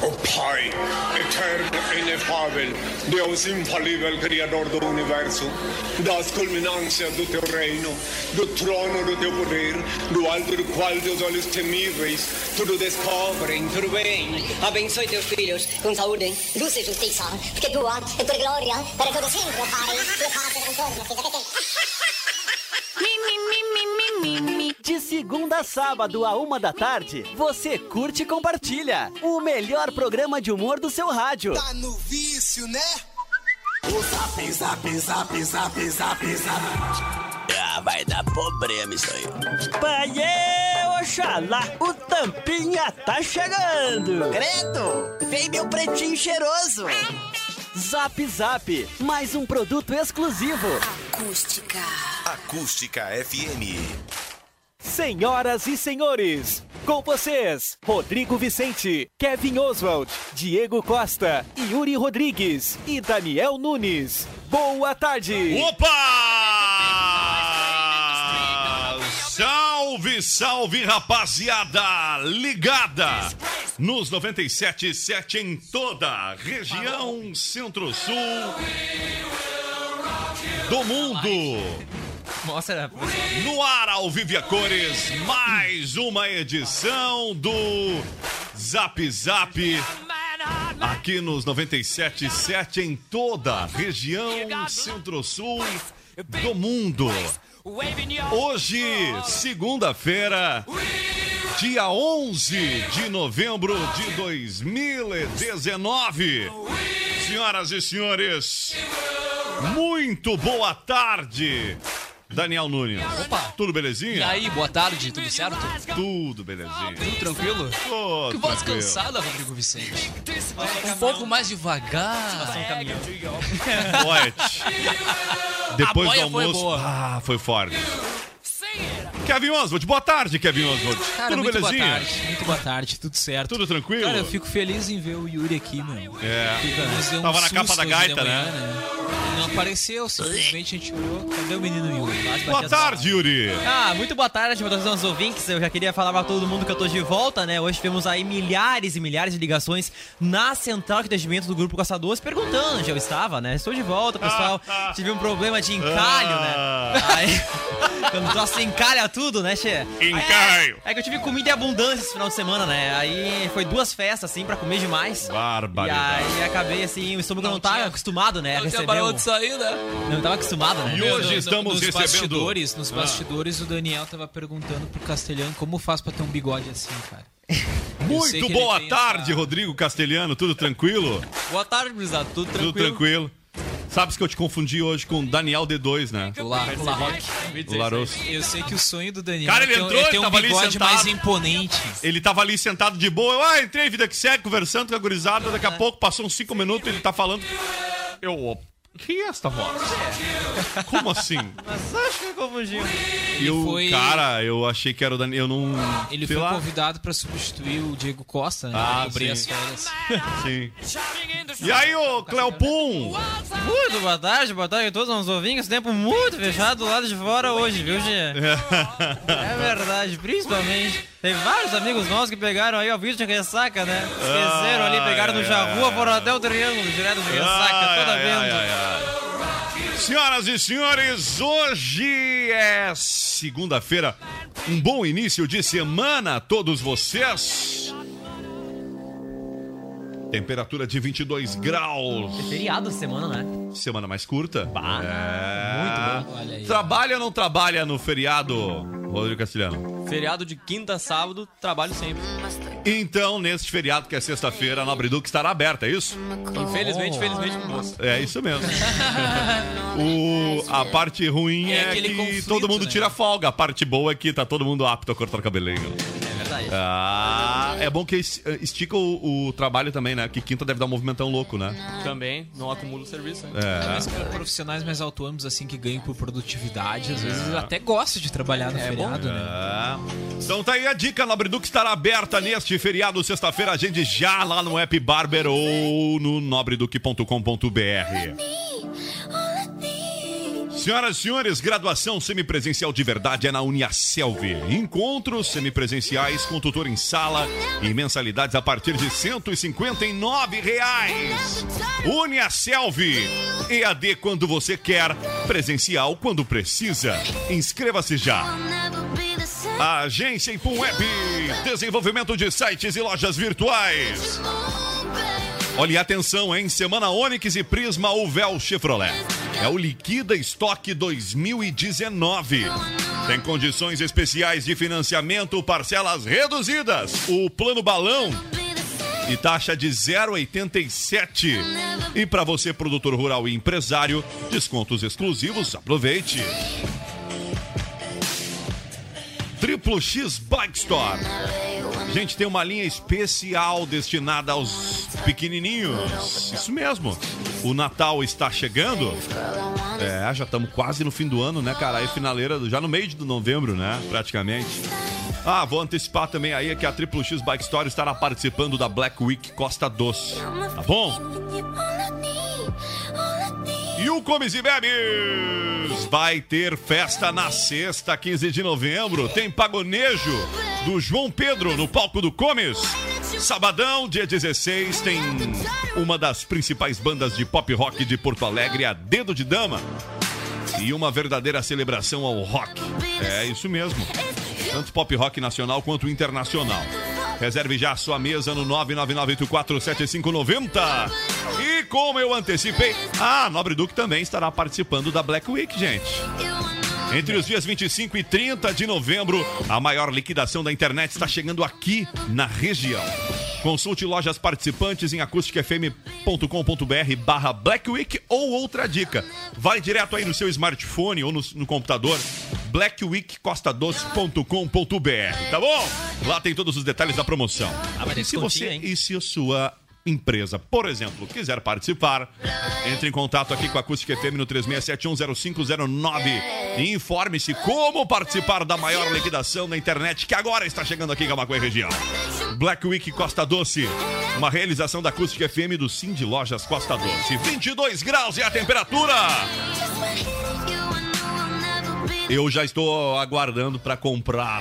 O Pai, eterno inefável, Deus infalível, Criador do Universo, das culminâncias do teu reino, do trono do teu poder, do alto do qual teus olhos temíveis tudo descobrem, tudo bem. Abençoe teus filhos com saúde, luz e justiça, porque tua é tua glória para todo sempre, Pai. E paz e De segunda a sábado, a uma da tarde, você curte e compartilha o melhor programa de humor do seu rádio. Tá no vício, né? O zap, zap, zap, zap, zap, zap. Ah, vai dar problema isso aí. Pai, oxalá, o Tampinha tá chegando. Credo, vem meu pretinho cheiroso. Zap Zap, mais um produto exclusivo. Acústica. Acústica FM. Senhoras e senhores, com vocês, Rodrigo Vicente, Kevin Oswald, Diego Costa, Yuri Rodrigues e Daniel Nunes. Boa tarde! Opa! Salve, salve, rapaziada! Ligada nos 97.7 em toda a região centro-sul do mundo. Mostra. No ar, ao vivo e a cores, mais uma edição do Zap Zap. Aqui nos 97.7 em toda a região centro-sul do mundo. Hoje, segunda-feira, dia 11 de novembro de 2019. Senhoras e senhores, muito boa tarde. Daniel Nunes. Opa. Tudo belezinha? E aí, boa tarde, tudo certo? Tudo belezinha. Tudo tranquilo? Tô Que voz tranquilo. cansada, Rodrigo Vicente. Um pouco mais devagar. Forte. Depois A do foi almoço. boa. Ah, foi forte. Kevin Oswald, boa tarde, Kevin Oswald. Cara, Tudo muito belezinha? boa tarde. Muito boa tarde, tudo certo. Tudo tranquilo? Cara, eu fico feliz em ver o Yuri aqui, meu. É. Fica- deu um Tava na capa da gaita, manhã, né? Não apareceu, simplesmente a gente olhou. Cadê o menino Yuri? Boa tarde, Yuri. Ah, muito boa tarde para todos os nossos ouvintes. Eu já queria falar para todo mundo que eu tô de volta, né? Hoje tivemos aí milhares e milhares de ligações na central de atendimento do Grupo Costa Doce perguntando onde eu estava, né? Estou de volta, pessoal. Tive um problema de encalho, né? Ah. Aí, quando o troço encalha tudo, né, Che? Encalho. É que eu tive comida em abundância esse final de semana, né? Aí foi duas festas, assim, pra comer demais. E Barbaridade. aí acabei, assim, o estômago não, Não tá tinha- acostumado, né? a Não tinha receber barulho o- de sair, né? Não tava acostumado, né? E hoje No- estamos nos recebendo- Bastidores, nos Ah. bastidores, o Daniel tava perguntando pro Castelhano como faz pra ter um bigode assim, cara. Muito boa tarde, essa- Rodrigo Castelhano. Tudo tranquilo? Boa tarde, gurizada. Tudo tranquilo? Tudo tranquilo. Sabes que eu te confundi hoje com Daniel D2, né? O La, o La Rock. O Larosso. Eu sei que o sonho do Daniel Cara, é ele entrou, é ter ele um tava ali bigode sentado. mais imponente. Ele tava ali sentado de boa. Eu ah, entrei, vida que segue, conversando com a gurizada. Daqui a pouco, passou uns cinco minutos, ele tá falando. Eu. Quem é esta voz? Como assim? Mas acho que confundiu. E eu, foi- cara, eu achei que era o Daniel. Eu não. Ele sei foi lá. convidado pra substituir o Diego Costa, né? Ah, cobrir sim. as férias. Sim. E aí, ô Cleopum? Muito boa tarde, boa tarde a todos os ouvintes. Tempo muito fechado do lado de fora hoje, viu, Gê? É verdade, principalmente. Tem vários amigos nossos que pegaram aí o vídeo de ressaca, né? Esqueceram ali, pegaram no Ai, Jarrua, ai, foram até o triângulo direto de ressaca, Ai, toda ai, vendo. ai. Senhoras e senhores, hoje é segunda-feira. Um bom início de semana a todos vocês. Temperatura de 22 graus. Feriado essa semana, né? Semana mais curta. Bah, é. muito bom. Olha aí. Trabalha ou não trabalha no feriado, Rodrigo Castilhano? Feriado de quinta a sábado, trabalho sempre. Então, neste feriado que é sexta-feira, a Nobre Duque estará aberta, é isso? Infelizmente, infelizmente, moço. É isso mesmo. o, a parte ruim É é, que conflito, todo mundo né? tira folga. A parte boa é que tá todo mundo apto a cortar cabelinho. É verdade. Ah, é bom que es- estica o, o trabalho também, né? Que quinta deve dar um movimentão louco, né? Também, não acumulo serviço. né? É. Mas para profissionais mais autônomos, assim, que ganham por produtividade, às vezes até gostam de trabalhar no feriado, né? É. Então tá aí a dica, Nobre Duque estará aberta neste feriado, sexta-feira, agende já lá no app Barber ou no nobreduque.com.br. Senhoras e senhores, graduação semipresencial de verdade é na Uniaselv. Encontros semipresenciais com tutor em sala e mensalidades a partir de 159 reais. Uniaselv. EAD quando você quer, presencial quando precisa. Inscreva-se já. Agência Ipum Web. Desenvolvimento de sites e lojas virtuais. Olha, e atenção, hein? Semana Onix e Prisma Uvel Chevrolet. É o Liquida Estoque 2019. Tem condições especiais de financiamento, parcelas reduzidas. O plano balão e taxa de 0,87. E para você, produtor rural e empresário, descontos exclusivos. Aproveite. Triplo X Bike Store. Gente, tem uma linha especial destinada aos pequenininhos. Isso mesmo. O Natal está chegando. É, já estamos quase no fim do ano, né, cara? Aí finaleira, já no meio de novembro, né? Praticamente. Ah, vou antecipar também aí que a Triplo X Bike Store estará participando da Black Week Costa Doce. Tá bom? E o Comes e Bebes vai ter festa na sexta, 15 de novembro. Tem pagonejo do João Pedro no palco do Comes. Sabadão, dia 16, tem uma das principais bandas de pop rock de Porto Alegre, a Dedo de Dama. E uma verdadeira celebração ao rock. É isso mesmo. Tanto pop rock nacional quanto internacional. Reserve já a sua mesa no 999847590. E como eu antecipei, a Nobre Duque também estará participando da Black Week, gente. Entre os dias 25 e 30 de novembro, a maior liquidação da internet está chegando aqui na região. Consulte lojas participantes em acusticfm.com.br barra Black Week ou outra dica. Vai direto aí no seu smartphone ou no, no computador blackweekcostadoce.com.br, tá bom? Lá tem todos os detalhes da promoção. Ah, ter e se você e se a sua empresa, por exemplo, quiser participar, entre em contato aqui com a Acústica FM no 36710509 e informe-se como participar da maior liquidação da internet que agora está chegando aqui em Camacuã região. Black Week Costa Doce, uma realização da Acústica FM do Sim de Lojas Costa Doce. 22 graus é a temperatura. Eu já estou aguardando para comprar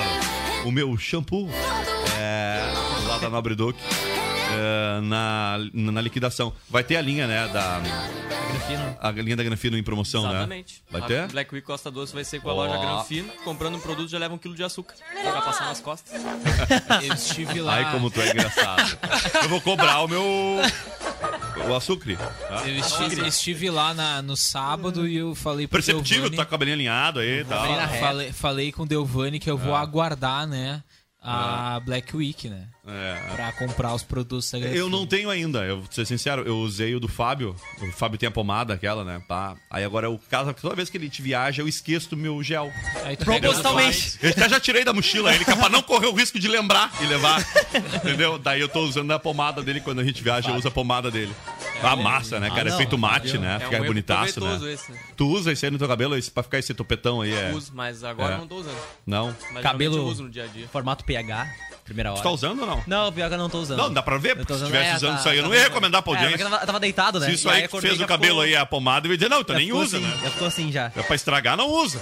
o meu shampoo é, lá da Nobre Duque é, na, na liquidação. Vai ter a linha, né, da Granfino. a linha da Granfino em promoção, Exatamente. né? Vai A ter? Black Week Costa Doce vai ser com a Ó. loja Granfino. Comprando um produto já leva um quilo de açúcar. Pra passar nas costas. Eu estive lá. Ai, como tu é engraçado. Eu vou cobrar o meu o açúcar. tá? Eu estive, estive lá na- no sábado e eu falei pro Perceptível, Delvani, tá com o cabelinho alinhado aí e tal. falei, falei com o Delvani que eu vou aguardar, né, a Black Week, né, É. pra comprar os produtos da Eu não tenho ainda, eu vou ser sincero, eu usei o do Fábio. O Fábio tem a pomada aquela, né? Pá. Aí agora o caso, toda vez que ele te viaja, eu esqueço do meu gel. Propositalmente. Eu até já tirei da mochila ele, que é pra não correr o risco de lembrar e levar. Entendeu? Daí eu tô usando a pomada dele quando a gente viaja, eu uso a pomada dele. A massa, né, cara? Ah, não, Efeito mate, né? É Fica um bonitaço, né? esse, né? Tu usa esse aí no teu cabelo esse, pra ficar esse topetão aí, é? Uso, mas agora É. eu não tô usando. Não? Mas Cabelo- eu uso no dia a dia. Formato PH, primeira hora. Tu tá usando ou não? Não, pior que eu não tô usando. Não, dá pra ver, Eu porque se tivesse é, usando tá- isso aí, eu tá não ia recomendar pra É, audiência. porque eu tava, eu tava deitado, né? Se isso aí acordei, fez o cabelo ficou- aí, a pomada, eu ia dizer, não, tu já nem usa, assim, né? Já ficou assim já. É pra estragar, não usa.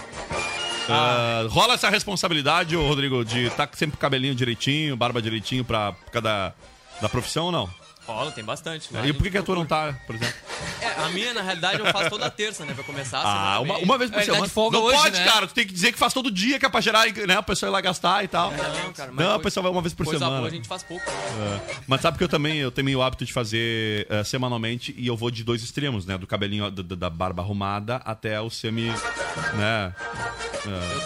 Ah, rola essa responsabilidade, ô Rodrigo, de estar sempre com o cabelinho direitinho, barba direitinho pra cada da profissão ou não? Rola, tem bastante. Lá e por que, que a tua não tá, por exemplo? É, a minha, na realidade, eu faço toda terça, né? Pra começar a Ah, semana uma, uma vez por semana. folga não hoje, pode, né? cara. Tu tem que dizer que faz todo dia, que é pra gerar, né? A pessoa ir lá gastar e tal. Não, cara, mas Não, a coisa- pessoa vai uma vez por coisa semana. boa a gente faz pouco. É. Mas sabe que eu também eu tenho o hábito de fazer eh, semanalmente e eu vou de dois extremos, né? Do cabelinho da, da- barba arrumada até o semi. né?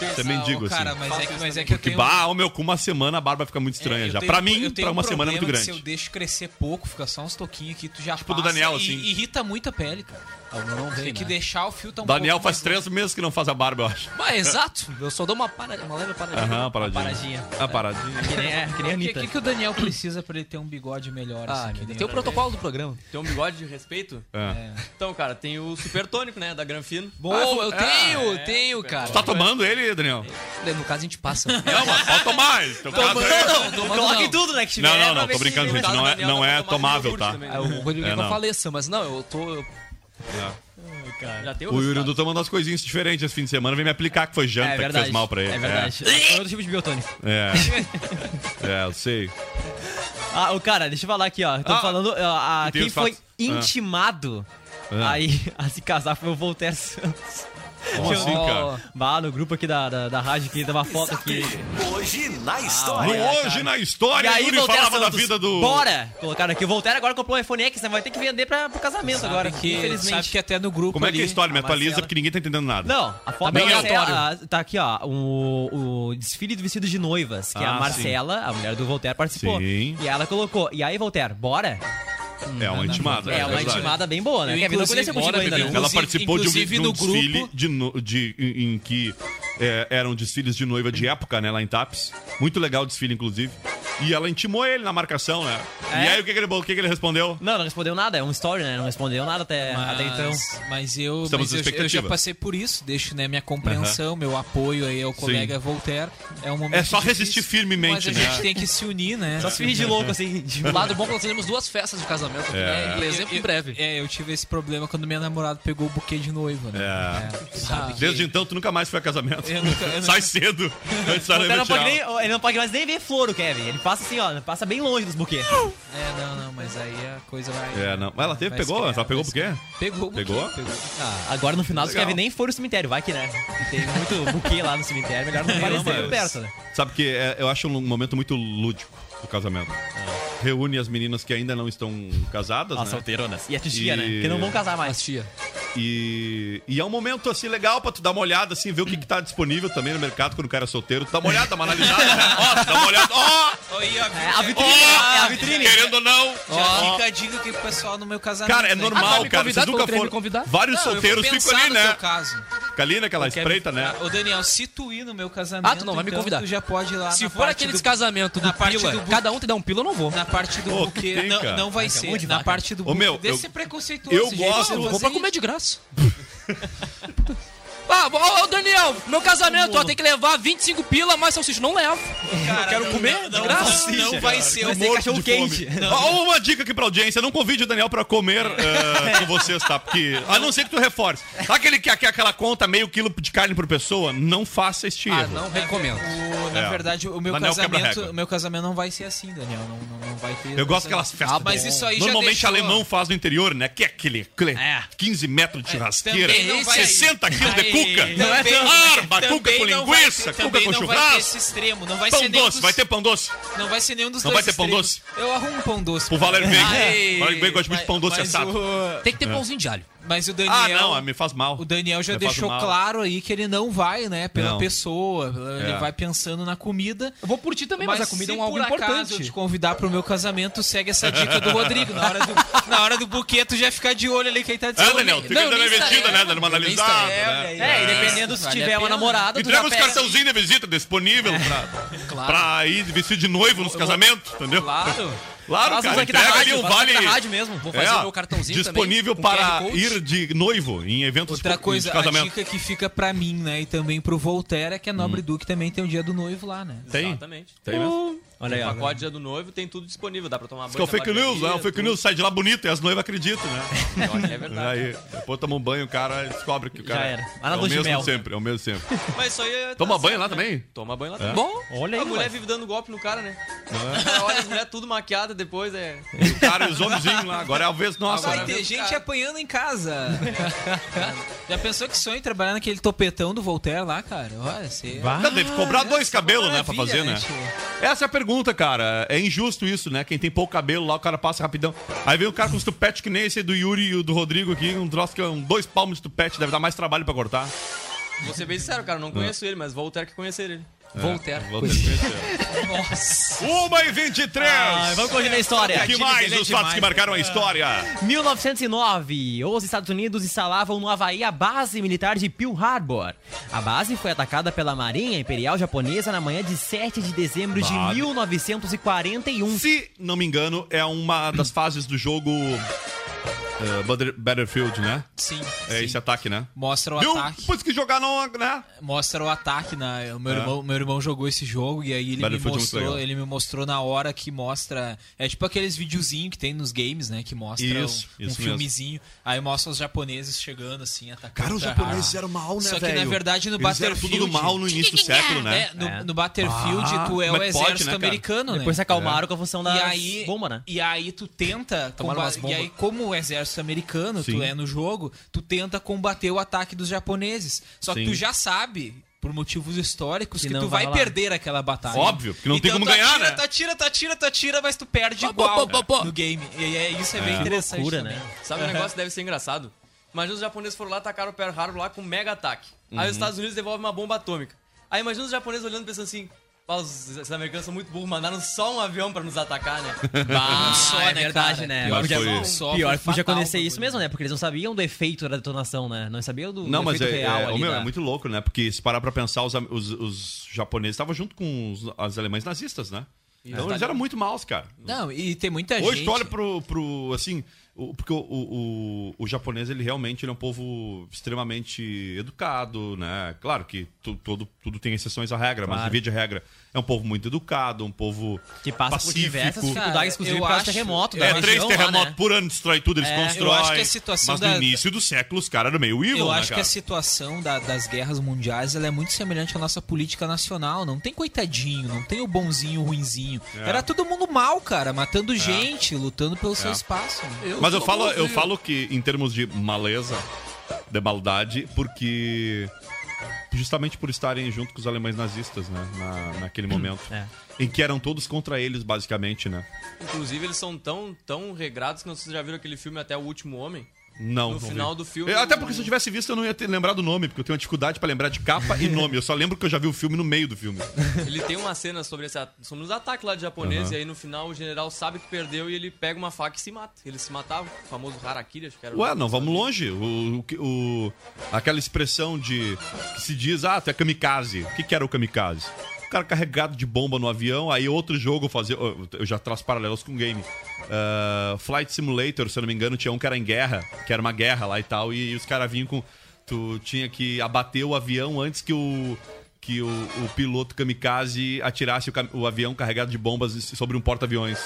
É, semi mendigo, Ô, cara, assim. mas é que, mas é que eu Porque, tenho... bah, meu, com uma semana a barba fica muito estranha É, eu já. Pra eu mim, pra um uma semana é muito grande. Se eu deixo crescer pouco, fica só uns toquinhos que tu já Tipo do passa Daniel, e- assim. Irrita muito a pele, cara. Não Tem que deixar o fio tão Daniel faz três meses que não faz a barba, eu acho. Ah, exato. Eu só dou uma, para, uma leve paradinha. Aham, paradinha. paradinha. A paradinha. Que nem, é, que nem a O que, Anitta. que, o Daniel precisa pra ele ter um bigode melhor? Ah, assim, Tem o protocolo do programa. Tem um bigode de respeito? É. Então, cara, tem o super tônico, né? Da Granfino. Bom, eu tenho, é, tenho, cara. Tu tá tomando ele, Daniel? No caso, a gente passa. Não, mas pode tomar. Caso Tomando, é- não, tomando Coloca não. em tudo, né? Que Não, não, não, tô brincando, gente. Não é, não é tomável, tá? Ah, o Rodrigo É, quer que eu não. faleça, mas não, eu tô. É. Já tem O Yuri. Dudu mandou umas coisinhas diferentes esse fim de semana. Vem me aplicar que foi janta É que fez mal pra ele. É verdade. É outro tipo de biotônico. É. É, eu sei. Ah, o cara, deixa eu falar aqui, ó. Estão Ah, falando. ah, tem quem foi fatos. Ah. intimado Ah. aí a se casar foi o Voltaire Santos. Como assim, cara? Bah, no grupo aqui da, da, da rádio tem uma foto aqui. Hoje na No história. Hoje na História, E aí, Yuri Voltaire falava da Santos, vida do... Bora! Colocaram aqui. O Voltaire agora comprou um iPhone X, né? Vai ter que vender pra, pro casamento Sabe agora, que, infelizmente. sabe que até no grupo Como é que é a ali, história? Me a atualiza Marcela- porque ninguém tá entendendo nada. Não, a foto bem da aleatório. Marcela, tá aqui, ó, o, o desfile do vestido de noivas, que Ah, a Marcela, a mulher do Voltaire, participou. Sim. E ela colocou, e aí, Voltaire, bora? É uma intimada. É, uma verdade. intimada bem boa, né? Eu, Kevin, não inclusive, conheceu contigo ainda, né? Ela participou de um, inclusive de um desfile grupo- de, no- de- em, em que é, eram desfiles de noiva de época, né, lá em Tapes. Muito legal o desfile, inclusive. E ela intimou ele na marcação, né? É? E aí o que, que, ele, o que, que ele respondeu? Não, não respondeu nada, é um story, né? Não respondeu nada até, até então. Mas, mas eu, Estamos mas eu, eu já passei por isso, deixo né, minha compreensão, meu apoio aí ao colega Voltaire. É, um momento É só difícil, resistir firmemente, Mas a né? gente tem que se unir, né? Só se finge de louco, assim. de- O lado bom é que nós teremos duas festas de casamento aqui, né? Em exemplo, em breve. É, eu tive esse problema quando minha namorada pegou o buquê de noiva, né? É. sabe que- Desde então, tu nunca mais foi a casamento. Eu nunca- eu nunca- Sai cedo. Ele não, pode nem, ele não pode mais nem ver flor, o Kevin. Ele passa assim, ó, passa bem longe dos buquês. É, não, não, mas aí a coisa vai. É, não. Mas ela teve, pegou? Ela pegou. Pegou o buquê, Pegou? pegou. Ah, agora no final, se o. Kevin nem for no cemitério, vai que, né? Tem muito buquê lá no cemitério, melhor não aparecer mas- perto, né? Sabe que é- eu acho um momento muito lúdico do casamento. Reúne as meninas que ainda não estão casadas, As né? solteironas. E a tia, E- né? Que não vão casar mais. Mas tia. E, e é um momento assim legal pra tu dar uma olhada, assim, ver o que, que tá disponível também no mercado quando o cara é solteiro. Tu dá uma olhada, dá uma analisada, né? Ó, tu dá uma olhada, ó! É a vitrine, Ó! é a vitrine. Querendo ou não. Já fica a dica aqui pro pessoal no meu casamento. Cara, é né? normal, Ah, me cara. Vocês nunca foram. convidar? Vários Não, solteiros ficam ali, no né? teu caso. Fica ali naquela espreita, né? Ô, Daniel, se tu ir no meu casamento, Ah, tu não vai me então convidar. Tu já pode ir lá Se na for aqueles do- casamento do na parte pila, do cada um te dá um pila, eu não vou. Na parte do buquê, tem, não, cara? não vai Ai, ser. Na vaca. parte do Ô, buquê. meu, eu- ser preconceituoso. eu gente, gosto- você Vou fazer pra comer de graça. Ah, ô, ô, Daniel, meu casamento, ó, tem que levar 25 pila mais salsicha. Não levo. eu quero comer de graça. Não, não vai ser. Morto cachorro quente. Ó, uma dica aqui pra audiência: não convide o Daniel pra comer eh, com vocês, tá? Porque. A não ser que tu reforce. Aquele que aquela conta meio quilo de carne por pessoa, não faça este Ah, erro. não recomendo. O- na É. verdade, o meu Daniel casamento, o meu casamento não vai ser assim, Daniel. Não, não, não vai ter. Eu gosto daquelas festas. Ah, mas isso aí Normalmente alemão faz no interior, né? Que é aquele, aquele É. 15 metros de churrasqueira, não vai- 60 quilos de cuca. não é. Arba, cuca com não linguiça, ter- cuca com não vai ter esse churrasco. extremo. Não vai Pão ser nenhum doce, dos- vai ter pão doce. Não vai ser nenhum dos Não dois vai ter pão extremos. Eu arrumo um pão doce. O Valério Veiga. O Valério Veiga gosta muito de pão doce assado. Tem que ter pãozinho de alho. Mas o Daniel. Ah, não, me faz mal. O Daniel já Me deixou claro aí que ele não vai, né, pela Não. pessoa. Ele É. vai pensando na comida. Eu vou por ti também, mas, a comida é um algo se por acaso eu importante. te convidar pro meu casamento, segue essa dica do Rodrigo. Na hora do, na hora do buquê, tu já fica de olho ali quem tá É, dizendo. Daniel, fica Não, dando investida, está- né? Dando uma analisada. está- né? É, e dependendo se Vale tiver a uma namorada, tu Entrega pega... cartãozinhos de visita disponível pra, pra ir vestido de noivo nos casamentos, entendeu? Claro. Claro, Faz cara. aqui da Entrega ali rádio, um vale. da rádio mesmo. Vou fazer o meu cartãozinho Disponível também, para ir de noivo em eventos Outra de coisa, a casamento. dica que fica pra mim, né, e também pro Voltaire, é que a Hum. Nobre Duque também tem o dia do noivo lá, né? Tem? Exatamente. Tem mesmo? Olha aí, ó. pacote do noivo, tem tudo disponível. Dá pra tomar banho. Isso que é o fake news, né? O fake news sai de lá bonito e as noivas acreditam, né? Eu acho que É verdade. Aí, depois toma um banho, o cara descobre que o cara Já era. Vai na é o mesmo mel. sempre, é o mesmo sempre. Mas isso aí é- Toma tá banho lá né? também? Toma banho lá É? também. Bom, Olha aí, a mulher pai. vive dando golpe no cara, né? Não é? O olha as mulheres tudo maquiada, depois é... O cara e os homenzinhos lá, agora é a vez nossa. Vai né? ter gente cara. apanhando em casa. Já pensou que sonho trabalhar naquele topetão do Voltaire lá, cara? Olha, você... Não, deve cobrar dois cabelos, né, pra fazer, né, né? Essa é a pergunta, cara. É injusto isso, né? Quem tem pouco cabelo lá, o cara passa rapidão. Aí vem o cara com os tupete que nem esse do Yuri e o do Rodrigo aqui, um troço que é um dois palmos de tupete, deve dar mais trabalho pra cortar. Vou ser bem sincero, cara, não conheço ele, mas Voltaire que conhecer ele. Voltaire. Vou ter que conhecer. Nossa. Uma e 23! Ah, vamos continuar a história. O que mais? Os fatos que marcaram a história. 1909, os Estados Unidos instalavam no Havaí a base militar de Pearl Harbor. A base foi atacada pela Marinha Imperial Japonesa na manhã de 7 de dezembro de Bah. 1941. Se não me engano, é uma das fases do jogo uh, Battlefield, né? Sim. É sim. esse ataque, né? Mostra o Viu? ataque. Depois que jogar não, né? Mostra o ataque na. O meu, É. irmão, meu irmão jogou esse jogo e aí ele me é mostrou. Ele me mostrou na hora que mostra. É tipo aqueles videozinhos que tem nos games, né? Que mostra Isso, um, um isso mesmo. filmezinho. Aí mostra os japoneses chegando assim, atacando. Cara, os japoneses eram mal, né, Só que na velho? verdade no Eles Battlefield. tudo do mal no início do século, né? É, no, É. no Battlefield Ah, tu é o é que pode, exército né, americano, Depois se né? acalmaram com a função da bomba, né? e aí tu tenta comba- umas bombas. E aí, como o exército americano, Sim. tu é no jogo, tu tenta combater o ataque dos japoneses. Só que Sim. tu já sabe, por motivos históricos, Que que, não tu vai perder aquela batalha. Óbvio, porque não tem como tu ganhar, atira, né? Tu atira, tu atira, tu atira, mas tu perde Pô, igual pô, pô, pô. no game. E é, isso é bem É. interessante Loucura, também. né? Sabe um negócio que deve ser engraçado? Imagina os japoneses foram lá atacaram o Pearl Harbor lá com um mega ataque. Aí os Estados Unidos devolvem uma bomba atômica. Aí imagina os japoneses olhando e pensando assim: "Pá, os, os americanos são muito burros, mandaram só um avião pra nos atacar, né? Ah, só, é né, verdade, cara? né? Pior Podia- que foi- Só Pior que podia acontecer isso mesmo, né? Porque eles não sabiam do efeito da detonação, né? Não sabiam do, Não, do mas efeito é, real é, meu, da- é muito louco, né? Porque se parar pra pensar, os, os, os japoneses estavam junto com os, os alemães nazistas, né? Então eles eram muito maus, cara. Não, e tem muita Hoje gente... tu olha pro, pro assim, o- porque o, o, o, o japonês, ele realmente ele é um povo extremamente educado, né? Claro que tu- todo, tudo tem exceções à regra, mas Claro. via de regra é um povo muito educado, um povo Que passa por pacífico. diversas dificuldades, inclusive eu por acho- terremoto da É, região três lá, terremotos né? por ano, destrói tudo, eles É, constroem. eu acho que a situação mas no da- início do século, os caras eram meio evil, Eu né, acho que cara? a situação da- das guerras mundiais ela é muito semelhante à nossa política nacional. Não tem coitadinho, não tem o bonzinho o ruinzinho. É. Era todo mundo mal, cara, matando gente, lutando pelo seu É. espaço. né? Mas eu falo, eu falo que em termos de maleza, de maldade, porque justamente por estarem junto com os alemães nazistas, né, na, naquele momento, É. em que eram todos contra eles, basicamente, né? Inclusive, eles são tão, tão regrados que não sei se vocês já viram aquele filme Até o Último Homem. Não. No não final vi. do filme, Eu- até o- porque se eu tivesse visto eu não ia ter lembrado do nome, porque eu tenho uma dificuldade pra lembrar de capa e nome. Eu só lembro que eu já vi o filme no meio do filme. Ele tem uma cena sobre, esse, sobre os ataques lá de japonês, Aham. e aí no final o general sabe que perdeu e ele pega uma faca e se mata. Ele se matava, o famoso Harakiri, acho que era. o Ué, nome, não, vamos longe. O, o, o- aquela expressão de. que se diz, ah, tu é kamikaze. O que, que era o kamikaze? Cara carregado de bomba no avião, aí outro jogo fazer. Eu já traço paralelos com o game. Ah, Flight Simulator, se eu não me engano, tinha um que era em guerra, que era uma guerra lá e tal, e, os caras vinham com. Tu tinha que abater o avião antes que o. Que o, o piloto kamikaze atirasse o, o avião carregado de bombas sobre um porta-aviões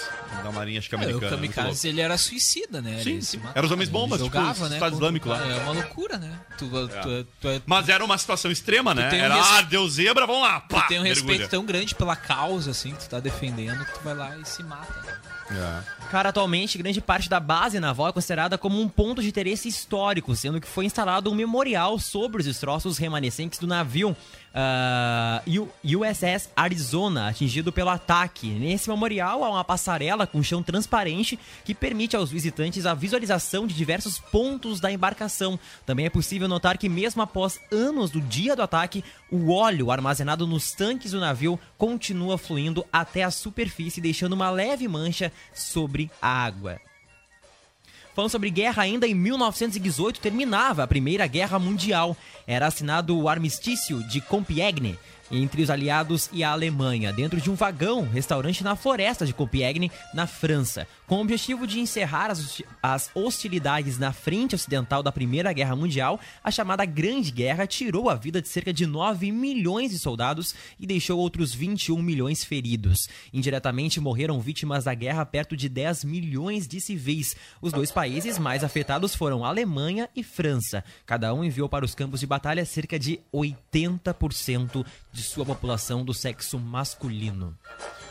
da Marinha, acho que É, americana. o muito louco. Kamikaze ele era suicida, né? Sim, sim. matava, Era os homens bombas, ele tipo, jogava, o né? Estado Islâmico lá. É uma loucura, né? Tu, tu, tu, é- Mas era uma situação extrema, né? um Era, res- ah, deu zebra, vamos lá. Pá, tu tem um respeito mergulha. tão grande pela causa, assim, que tu tá defendendo, que tu vai lá e se mata. né? É. Cara, atualmente, grande parte da base naval é considerada como um ponto de interesse histórico, sendo que foi instalado um memorial sobre os destroços remanescentes do navio ah, U- USS Arizona, atingido pelo ataque. Nesse memorial há uma passarela com chão transparente que permite aos visitantes a visualização de diversos pontos da embarcação. Também é possível notar que, mesmo após anos do dia do ataque, o óleo armazenado nos tanques do navio continua fluindo até a superfície, deixando uma leve mancha sobre a água. Falando sobre guerra, ainda em 1918 terminava a Primeira Guerra Mundial. Era assinado o Armistício de Compiègne entre os aliados e a Alemanha, dentro de um vagão restaurante na floresta de Compiègne, na França. Com o objetivo de encerrar as, hosti- as hostilidades na frente ocidental da Primeira Guerra Mundial, a chamada Grande Guerra tirou a vida de cerca de 9 milhões de soldados e deixou outros 21 milhões feridos. Indiretamente morreram vítimas da guerra perto de 10 milhões de civis. Os dois países mais afetados foram Alemanha e França. Cada um enviou para os campos de batalha cerca de 80% de sua população do sexo masculino.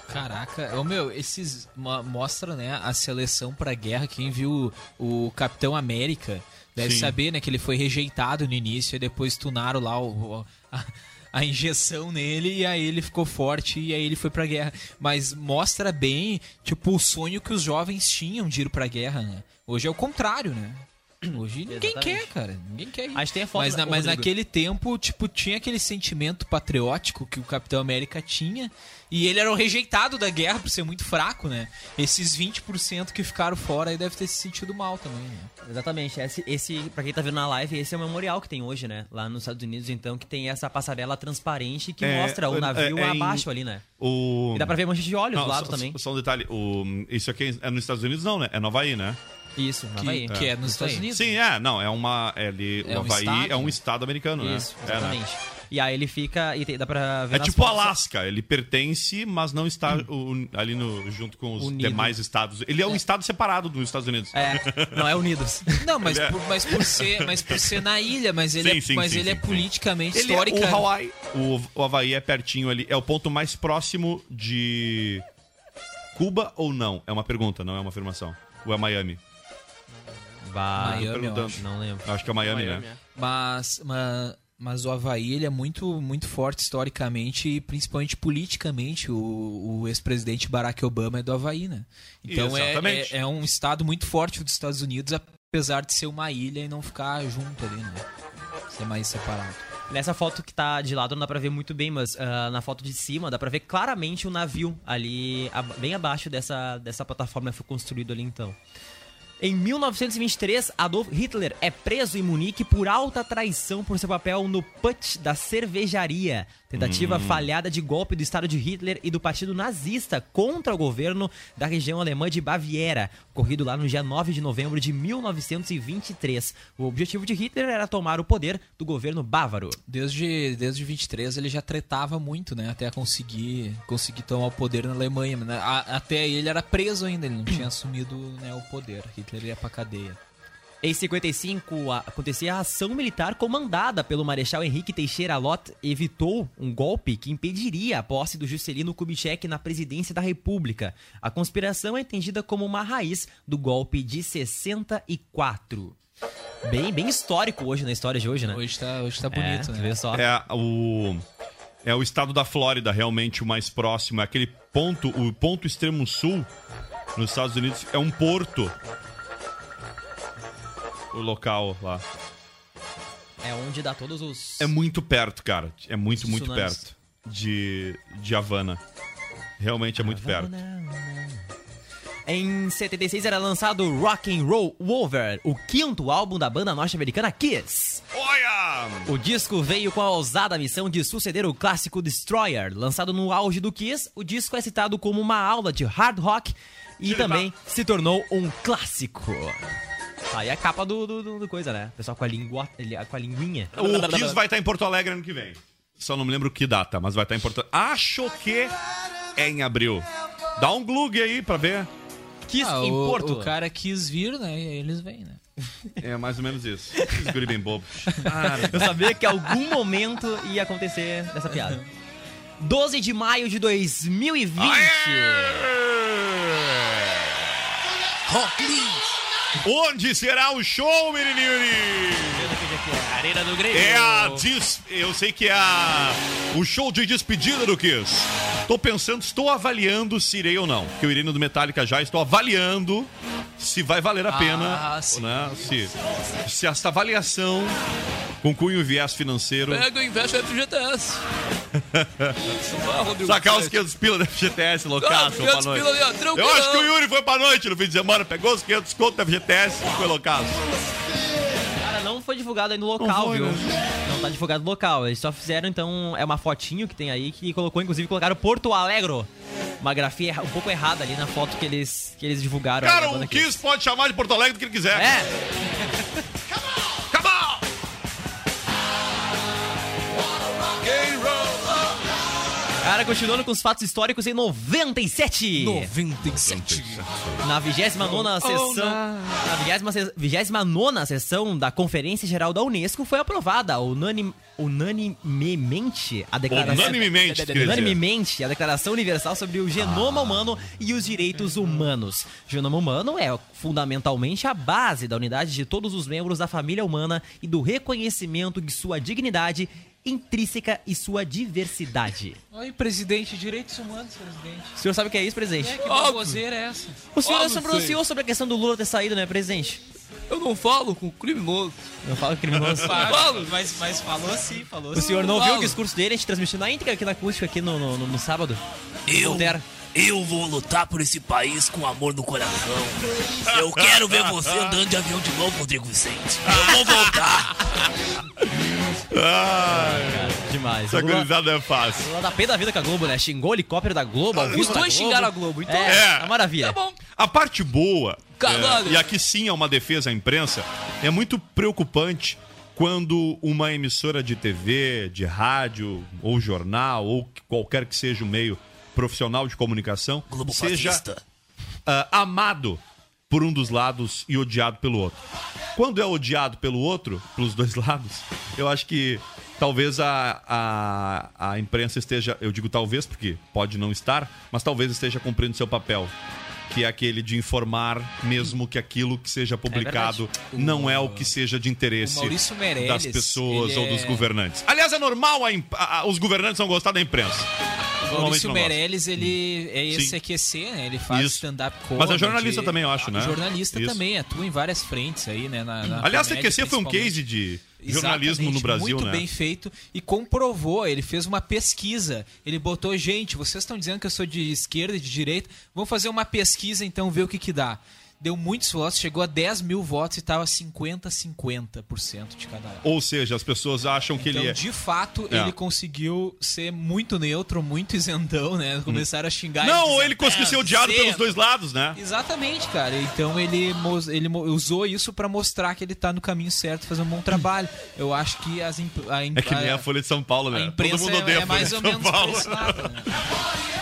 Caraca, ô meu, esses mo- mostra, né, a seleção pra guerra. Quem viu o, o Capitão América deve Sim. saber, né, que ele foi rejeitado no início e depois tunaram lá o, o- a, a injeção nele e aí ele ficou forte e aí ele foi pra guerra. Mas mostra bem, tipo, o sonho que os jovens tinham de ir pra guerra, né? Hoje é o contrário, né? Hoje ninguém Exatamente. quer, cara. Ninguém quer gente tem a foto mas, na- mas naquele tempo, tipo, tinha aquele sentimento patriótico que o Capitão América tinha. E ele era o rejeitado da guerra por ser muito fraco, né? Esses 20% que ficaram fora aí deve ter se sentido mal também, né? Exatamente. Esse, esse, pra quem tá vendo na live, esse é o memorial que tem hoje, né? Lá nos Estados Unidos, então, que tem essa passarela transparente que É, mostra o é- navio é em- abaixo ali, né? O... E dá pra ver mancha de óleo Não, do lado só, também. Só um detalhe, o... isso aqui é nos Estados Unidos não, né? É no Havaí, né? Isso, no que, Havaí. que é nos Isso Estados aí. Unidos. Sim, é, não, é uma. Ele, É o um Havaí estado, é um estado americano, né? Isso, É, né? exatamente. E aí ele fica. E dá pra ver É tipo fotos- Alasca, ele pertence, mas não está o- ali no, junto com os Unido. demais estados. Ele é um estado separado dos Estados Unidos. É, não é Unidos. Não, mas é- por, mas por ser, mas por ser na ilha, mas ele, Sim, é, sim, mas sim, ele sim, é sim. politicamente Ele é, histórica. o Hawaii, o, o Havaí é pertinho ali. É o ponto mais próximo de Cuba ou não? É uma pergunta, não é uma afirmação. Ou é Miami? Bah, Miami, eu perguntando. acho. não lembro. Acho que é Miami, Miami, né? é. Mas, mas, mas o Havaí ele é muito, muito forte historicamente e principalmente politicamente. O, o ex-presidente Barack Obama é do Havaí, né? Então é, Exatamente. é, é um estado muito forte dos Estados Unidos, apesar de ser uma ilha e não ficar junto ali, né? Ser mais separado. Nessa foto que tá de lado não dá pra ver muito bem, mas ah, na foto de cima dá pra ver claramente o navio ali, ab- bem abaixo dessa, dessa plataforma que foi construído ali então. Em 1923, Adolf Hitler é preso em Munique por alta traição por seu papel no putsch da cervejaria. Tentativa falhada de golpe do Estado de Hitler e do Partido Nazista contra o governo da região alemã de Baviera, ocorrido lá no dia 9 de novembro de 1923. O objetivo de Hitler era tomar o poder do governo bávaro. Desde, desde 23 ele já tretava muito, né? Até conseguir, conseguir tomar o poder na Alemanha. né? A- até ele era preso ainda, ele não tinha assumido né, o poder. Hitler ia pra cadeia. Em 55, a- acontecia a ação militar comandada pelo Marechal Henrique Teixeira Lott evitou um golpe que impediria a posse do Juscelino Kubitschek na presidência da República. A conspiração é entendida como uma raiz do golpe de 64. Bem, bem histórico hoje na história de hoje, né? Hoje tá, hoje tá bonito, é, né? Vê só. É o é o estado da Flórida realmente o mais próximo, é aquele ponto, o ponto extremo sul nos Estados Unidos é um porto. O local lá. É onde dá todos os. É muito perto, cara. É muito, muito tsunamis. perto de de Havana. Realmente é muito perto. Em 76 era lançado Rock and Roll Over, o quinto álbum da banda norte-americana Kiss. Olha! O disco veio com a ousada missão de suceder o clássico Destroyer. Lançado no auge do Kiss, o disco é citado como uma aula de hard rock e também se tornou um clássico. Aí a capa do, do, do- do coisa, né? O pessoal com a, língua, com a linguinha. O Kiss vai estar em Porto Alegre ano que vem. Só não me lembro que data, mas vai estar em Porto Acho que é em abril. Dá um glug aí pra ver. Kiss Ah, em o, Porto. o cara quis vir, né? E aí eles vêm, né? É mais ou menos isso. Esses guri bem bobos. Eu sabia que em algum momento ia acontecer essa piada. 12 de maio de 2020. Onde será o show, menininho? Arena do Grêmio. É a dis... Eu sei que é a... o show de despedida do Kiss. Tô pensando, estou avaliando se irei ou não. Porque eu irei no do Metallica já, estou avaliando se vai valer a pena. Ah. Né? Se, se essa avaliação com cunho viés financeiro. Pega e investe no FGTS. Sacar os 500 pila da FGTS, loucaço, Ah, pra 500 noite. pila ali, ó, tranquilo. Eu acho que o Yuri foi pra noite no fim de semana, pegou os 500 conto da FGTS e foi loucaço. Foi divulgado aí no local, foi, viu? né? Não tá divulgado no local. Eles só fizeram, então, é uma fotinho que tem aí que colocou, inclusive, colocaram Porto Alegre. Uma grafia um pouco errada ali na foto que eles, que eles divulgaram. aí Cara, o Kiss. Kiss pode chamar de Porto Alegre do que ele quiser. É, cara, continuando com os fatos históricos em 97. 97. Na 29 sessão, na 29 sessão da Conferência Geral da Unesco foi aprovada unanim, unanimemente a declaração Unanimemente, unanimemente a Declaração Universal sobre o Genoma Humano e os Direitos Humanos. O genoma humano é fundamentalmente a base da unidade de todos os membros da família humana e do reconhecimento de sua dignidade intrínseca e sua diversidade. Oi, presidente, direitos humanos, presidente. O senhor sabe o que é isso, presidente? É, que baboseira é essa? O senhor Óbvio, se pronunciou sobre a questão do Lula ter saído, né, presidente? Eu não falo com criminoso. Eu falo criminoso. Falo. Mas, mas falou sim, falou O senhor não ouviu o falo. discurso dele? A gente transmitiu na íntegra aqui na acústica aqui no, no, no- no sábado. Eu, Voltaire. Eu vou lutar por esse país com amor no coração. Eu quero ver você andando de avião de novo, Rodrigo Vicente. Eu vou voltar. Ai, Demais. essa gurizada é fácil. o Lula dá pé da vida com a Globo, né? Xingou o helicóptero da Globo, Os dois Globo. xingaram a Globo, então. É, É. uma maravilha. Tá bom. A parte boa, É, e aqui sim é uma defesa à imprensa. É muito preocupante quando uma emissora de TV, de rádio, ou jornal, ou qualquer que seja o meio profissional de comunicação, Globo seja ah, amado por um dos lados e odiado pelo outro. Quando é odiado pelo outro, pelos dois lados, eu acho que talvez a, a, a imprensa esteja, eu digo talvez porque pode não estar, mas talvez esteja cumprindo seu papel. Que é aquele de informar, mesmo que aquilo que seja publicado não é o que seja de interesse Meirelles, das pessoas ou dos é- governantes. Aliás, é normal a- os governantes não gostar da imprensa. Maurício. Meirelles, ele é esse Sim. QC, né? Ele faz stand-up Mas comedy. é jornalista também, eu acho, né? Jornalista Isso. também, atua em várias frentes aí, né? Na, na Aliás, comédia, foi um case de jornalismo Exatamente, no Brasil, muito né? bem feito e comprovou. Ele fez uma pesquisa. Ele botou, gente, vocês estão dizendo que eu sou de esquerda e de direita. Vamos fazer uma pesquisa então, ver o que que dá. Deu muitos votos, chegou a 10 mil votos e estava 50-50% de cada lado. Ou seja, as pessoas acham que Então, ele é. de fato, É. ele conseguiu ser muito neutro, muito isentão, né? Começaram a xingar Não, dizendo, ele conseguiu "É, ser odiado isento". pelos dois lados, né? Exatamente, cara. Então ele, ele usou isso pra mostrar que ele tá no caminho certo, fazer um bom trabalho. Eu acho que as imp- a, imp- É que nem a Folha de São Paulo, né? a imprensa Todo mundo odeia é, a é Folha mais ou São menos Paulo. lado, né?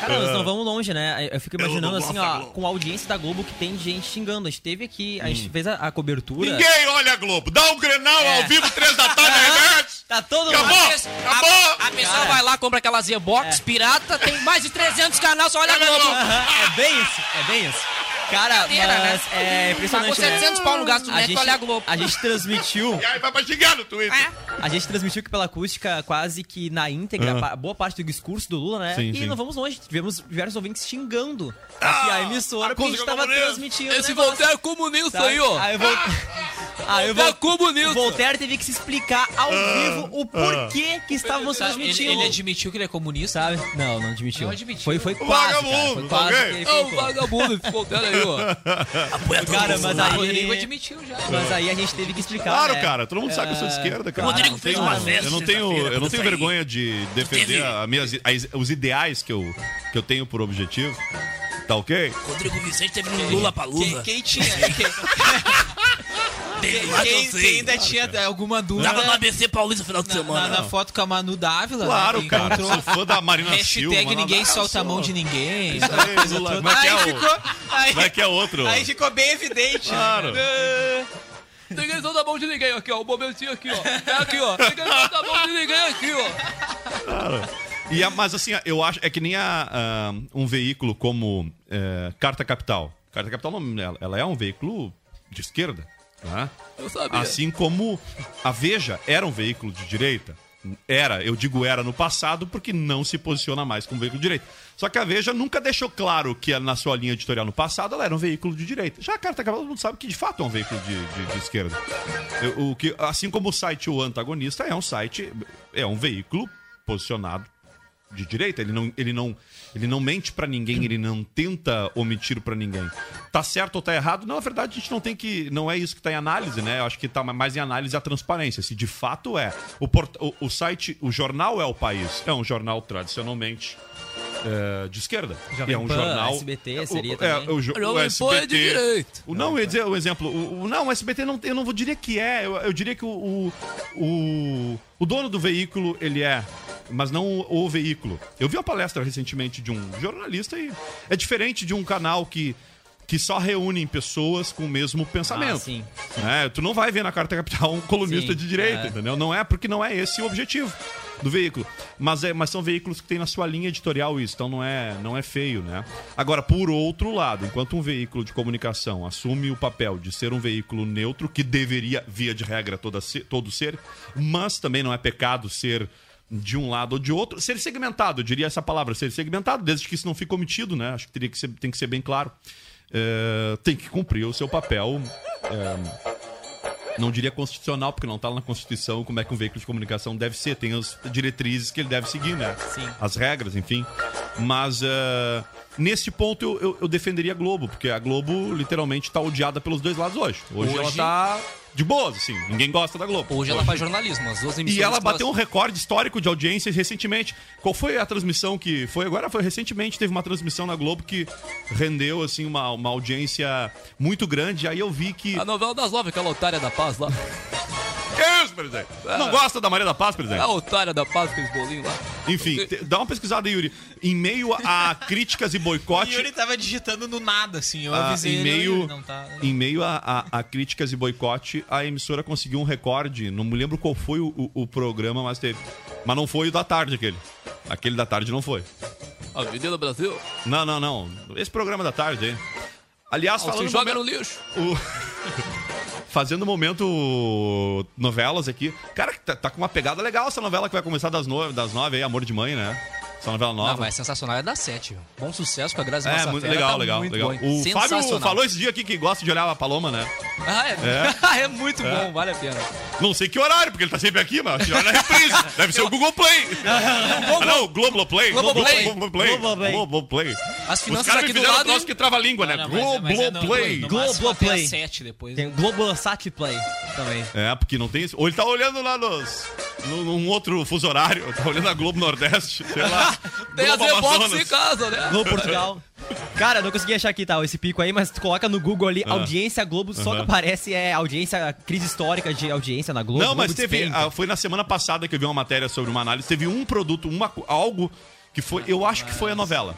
Cara, nós É. não vamos longe, né? Eu fico imaginando assim, ó, com a audiência da Globo que tem gente xingando. A gente teve aqui, a gente Hum. fez a, a cobertura. Ninguém olha a Globo. Dá um Grenal É. ao vivo, três da tarde. Tá todo Acabou! mundo. Acabou! A, a pessoa vai lá, compra aquela Z-Box pirata, tem mais de 300 canais, só olha a Globo. Aham, é bem isso, é bem isso. Cara, mas né? é impressionante. Pagou 700 pau no gasto do a net gente, pra olhar a Globo. A gente transmitiu. E aí vai pra xingar no Twitter. A gente transmitiu que pela acústica, quase que na íntegra, Ah. pa- boa parte do discurso do Lula, né? Sim, e sim. não vamos longe, tivemos diversos ouvintes xingando aqui a emissora porque a gente tava comunista. transmitindo. Esse Voltaire comunista sabe? aí, ó. Aí eu vou. Aí eu vou. Voltaire comunista. Voltaire teve que se explicar ao vivo o porquê que estávamos Sabe, ele, transmitindo. ele admitiu que ele é comunista? Sabe? Não, não admitiu. Não admitiu. Foi, foi quase, cara. Foi Vagabundo, quase ok? que ele É o colocou. vagabundo, esse Voltaire aí, ó. Apoiador Cara, do mas Bolsonaro. O Rodrigo aí. admitiu já. Mas aí a gente teve que explicar. Claro, né? cara. Todo mundo sabe que eu sou de esquerda, cara. O Rodrigo fez uma festa Eu não tenho, eu não tenho vergonha de defender a minhas, os ideais que eu, que eu tenho por objetivo. Tá ok? Rodrigo Vicente teve no Lula Palusa. Quem, quem tinha? Quem, Teve lá que eu quem- sei. quem ainda tinha alguma dúvida? Tava no ABC Paulista no final de na, semana. na- na foto com a Manu Dávila. Claro, né, cara. encontrou- Sou fã da Marina Silva. Hashtag ninguém Ah, solta a mão de ninguém. Isso aí, coisa Lula. toda. Como é que é aí, ficou, aí, Como é que é outro? aí ficou bem evidente. Claro. É. Ninguém solta a mão de ninguém aqui, ó. O momentinho aqui, ó. É aqui, ó. Ninguém solta a mão de ninguém aqui, ó. Claro. E a- mas assim, eu acho. É que nem a, a- um veículo como é, Carta Capital. Carta Capital, não, ela, ela é um veículo de esquerda. Né? Assim como a Veja era um veículo de direita. Era, eu digo era no passado porque não se posiciona mais como veículo de direita. Só que a Veja nunca deixou claro que na sua linha editorial no passado ela era um veículo de direita. Já a Carta Capital todo mundo sabe que de fato é um veículo de, de- de esquerda. Eu- o que, assim como o site O Antagonista é um site, é um veículo posicionado de direita. Ele não, ele não, ele não mente pra ninguém, ele não tenta omitir pra ninguém. Tá certo ou tá errado? Não, na verdade a gente não tem que, não é isso que tá em análise, né? Eu acho que tá mais em análise a transparência. Se de fato é o, port, o, o site, o jornal é o país, é um jornal tradicionalmente é, de esquerda. Jovem é um Pan, jornal. SBT seria o, também. É, o, jo- o Jovem Pan é SBT. de direita. O, não, eu ia dizer o exemplo. O, o- não, o SBT não, eu não vou diria que é. Eu, eu diria que o, o, o, o dono do veículo, ele é. Mas não o, veículo. Eu vi uma palestra recentemente de um jornalista e é diferente de um canal que, que só reúne pessoas com o mesmo pensamento. Ah, sim. né? Tu não vai ver na Carta Capital um colunista Sim, de direita, é. entendeu? Não é porque não é esse o objetivo do veículo. Mas, é, mas são veículos que têm na sua linha editorial isso, então não é, não é feio, né? Agora, por outro lado, enquanto um veículo de comunicação assume o papel de ser um veículo neutro, que deveria, via de regra, toda ser, todo ser, mas também não é pecado ser de um lado ou de outro, ser segmentado, eu diria essa palavra, ser segmentado, desde que isso não fique omitido, né? Acho que, teria que ser, tem que ser bem claro. É, tem que cumprir o seu papel. é, não diria constitucional, porque não está na Constituição como é que um veículo de comunicação deve ser. Tem as diretrizes que ele deve seguir, né? Sim. As regras, enfim. Mas eh, nesse ponto eu, eu- eu defenderia a Globo, porque a Globo literalmente está odiada pelos dois lados hoje. Hoje, ela Hoje- está de boas, assim. Ninguém gosta da Globo. Hoje ela faz jornalismo, as duas emissoras. E ela bateu um recorde histórico de audiências recentemente. Qual foi a transmissão que foi agora? Foi recentemente, teve uma transmissão na Globo que rendeu, assim, uma, uma audiência muito grande. Aí eu vi que... A novela das nove, aquela otária da paz lá. Isso, presidente? Não gosta da Maria da Paz, presidente? A otária da paz, aqueles bolinhos lá. Enfim, te- dá uma pesquisada aí, Yuri. Em meio a críticas e O boicote... Yuri tava digitando no nada, assim. Eu Ah, avisei em ele, meio, ele não tá... em meio a, a- a críticas e boicote, a emissora conseguiu um recorde. Não me lembro qual foi o, o- o programa, mas teve. Mas não foi o da tarde aquele. Aquele da tarde não foi. Avenida Brasil. Não, não, não. Esse programa da tarde aí. Aliás, Ah, falando se joga momento- no lixo. o- Fazendo momento novelas aqui. Cara, tá, tá com uma pegada legal essa novela que vai começar das, no... das nove aí, Amor de Mãe, né? Essa novela nova. Não, mas é sensacional, é da sete. Bom sucesso com a Grazi É, muito legal, tá legal, muito legal. bom. O Fábio falou esse dia aqui que gosta de olhar a Paloma, né? Ah, é? É. É, muito É. bom, vale a pena. Não sei que horário, porque ele tá sempre aqui, mas que olha na reprise. Deve ser o Google Play. Ah, não, o Globoplay. Globoplay. Globoplay. Globoplay. Globoplay. As Os finanças aqui do fizeram lado. troço que trava a língua, né? Não, mas- mas é no- Globoplay. Globoplay. depois. Tem Globosat Play também. É, porque não tem... esse- Ou ele tá olhando lá nos... Num, num outro fuso horário. Tá olhando a Globo Nordeste, sei lá. Tem a Globo Z-Box Amazonas. em casa, né? Globo Portugal. Cara, não consegui achar aqui, tá, esse pico aí, mas tu coloca no Google ali, Ah. audiência Globo, só que aparece é audiência, crise histórica de audiência na Globo. Não, mas Globo teve. ah, foi na semana passada que eu vi uma matéria sobre uma análise. Teve um produto, uma, algo que foi. Eu acho que foi a novela.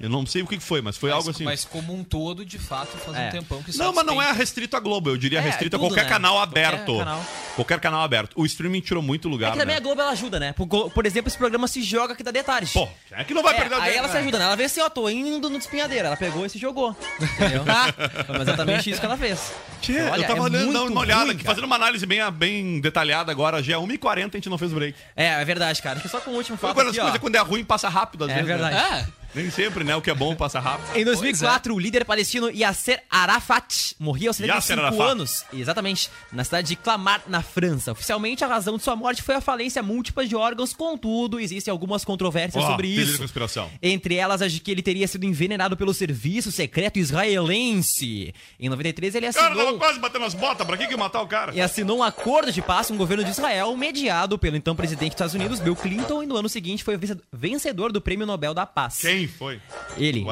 Eu não sei o que foi, mas foi Mas, algo assim. mas como um todo, de fato, faz É. um tempão que Não, mas não é restrito a Globo, eu diria É, restrito a tudo, qualquer né? canal Qualquer aberto. canal. Qualquer canal aberto. O streaming tirou muito lugar. É que também né? a Globo ela ajuda, né? Por, por exemplo, esse programa se joga aqui da de tarde. Pô, é que não vai É, perder o aí ela se né? ajuda, né? Ela vê assim, ó, tô indo no despenhadeiro. Ela pegou e se jogou. Entendeu? Foi exatamente isso que ela fez. Tchê, Então, olha, eu tava é olhando, dando muito uma olhada ruim, fazendo uma análise bem, bem detalhada agora. Já é 1h40 a gente não fez break. É, é verdade, cara. Acho que só com o último Foi fato aqui, ó. coisas, quando é ruim, passa rápido às É vezes. né? verdade. É. Nem sempre, né? O que é bom passa rápido. Em 2004, o líder palestino Yasser Arafat morria aos Yasser 75 Arafat. anos, exatamente, na cidade de Clamart, na França. Oficialmente, a razão de sua morte foi a falência múltipla de órgãos, contudo, existem algumas controvérsias Ó, sobre teoria de isso. conspiração. Entre elas, a de que ele teria sido envenenado pelo serviço secreto israelense. Em 93, ele Cara, tava assinou... quase batendo as botas. Pra que que matar o cara? E assinou um acordo de paz com o governo de Israel, mediado pelo então presidente dos Estados Unidos, Bill Clinton, e no ano seguinte foi vence- vencedor do Prêmio Nobel da Paz. Quem foi? Ele. O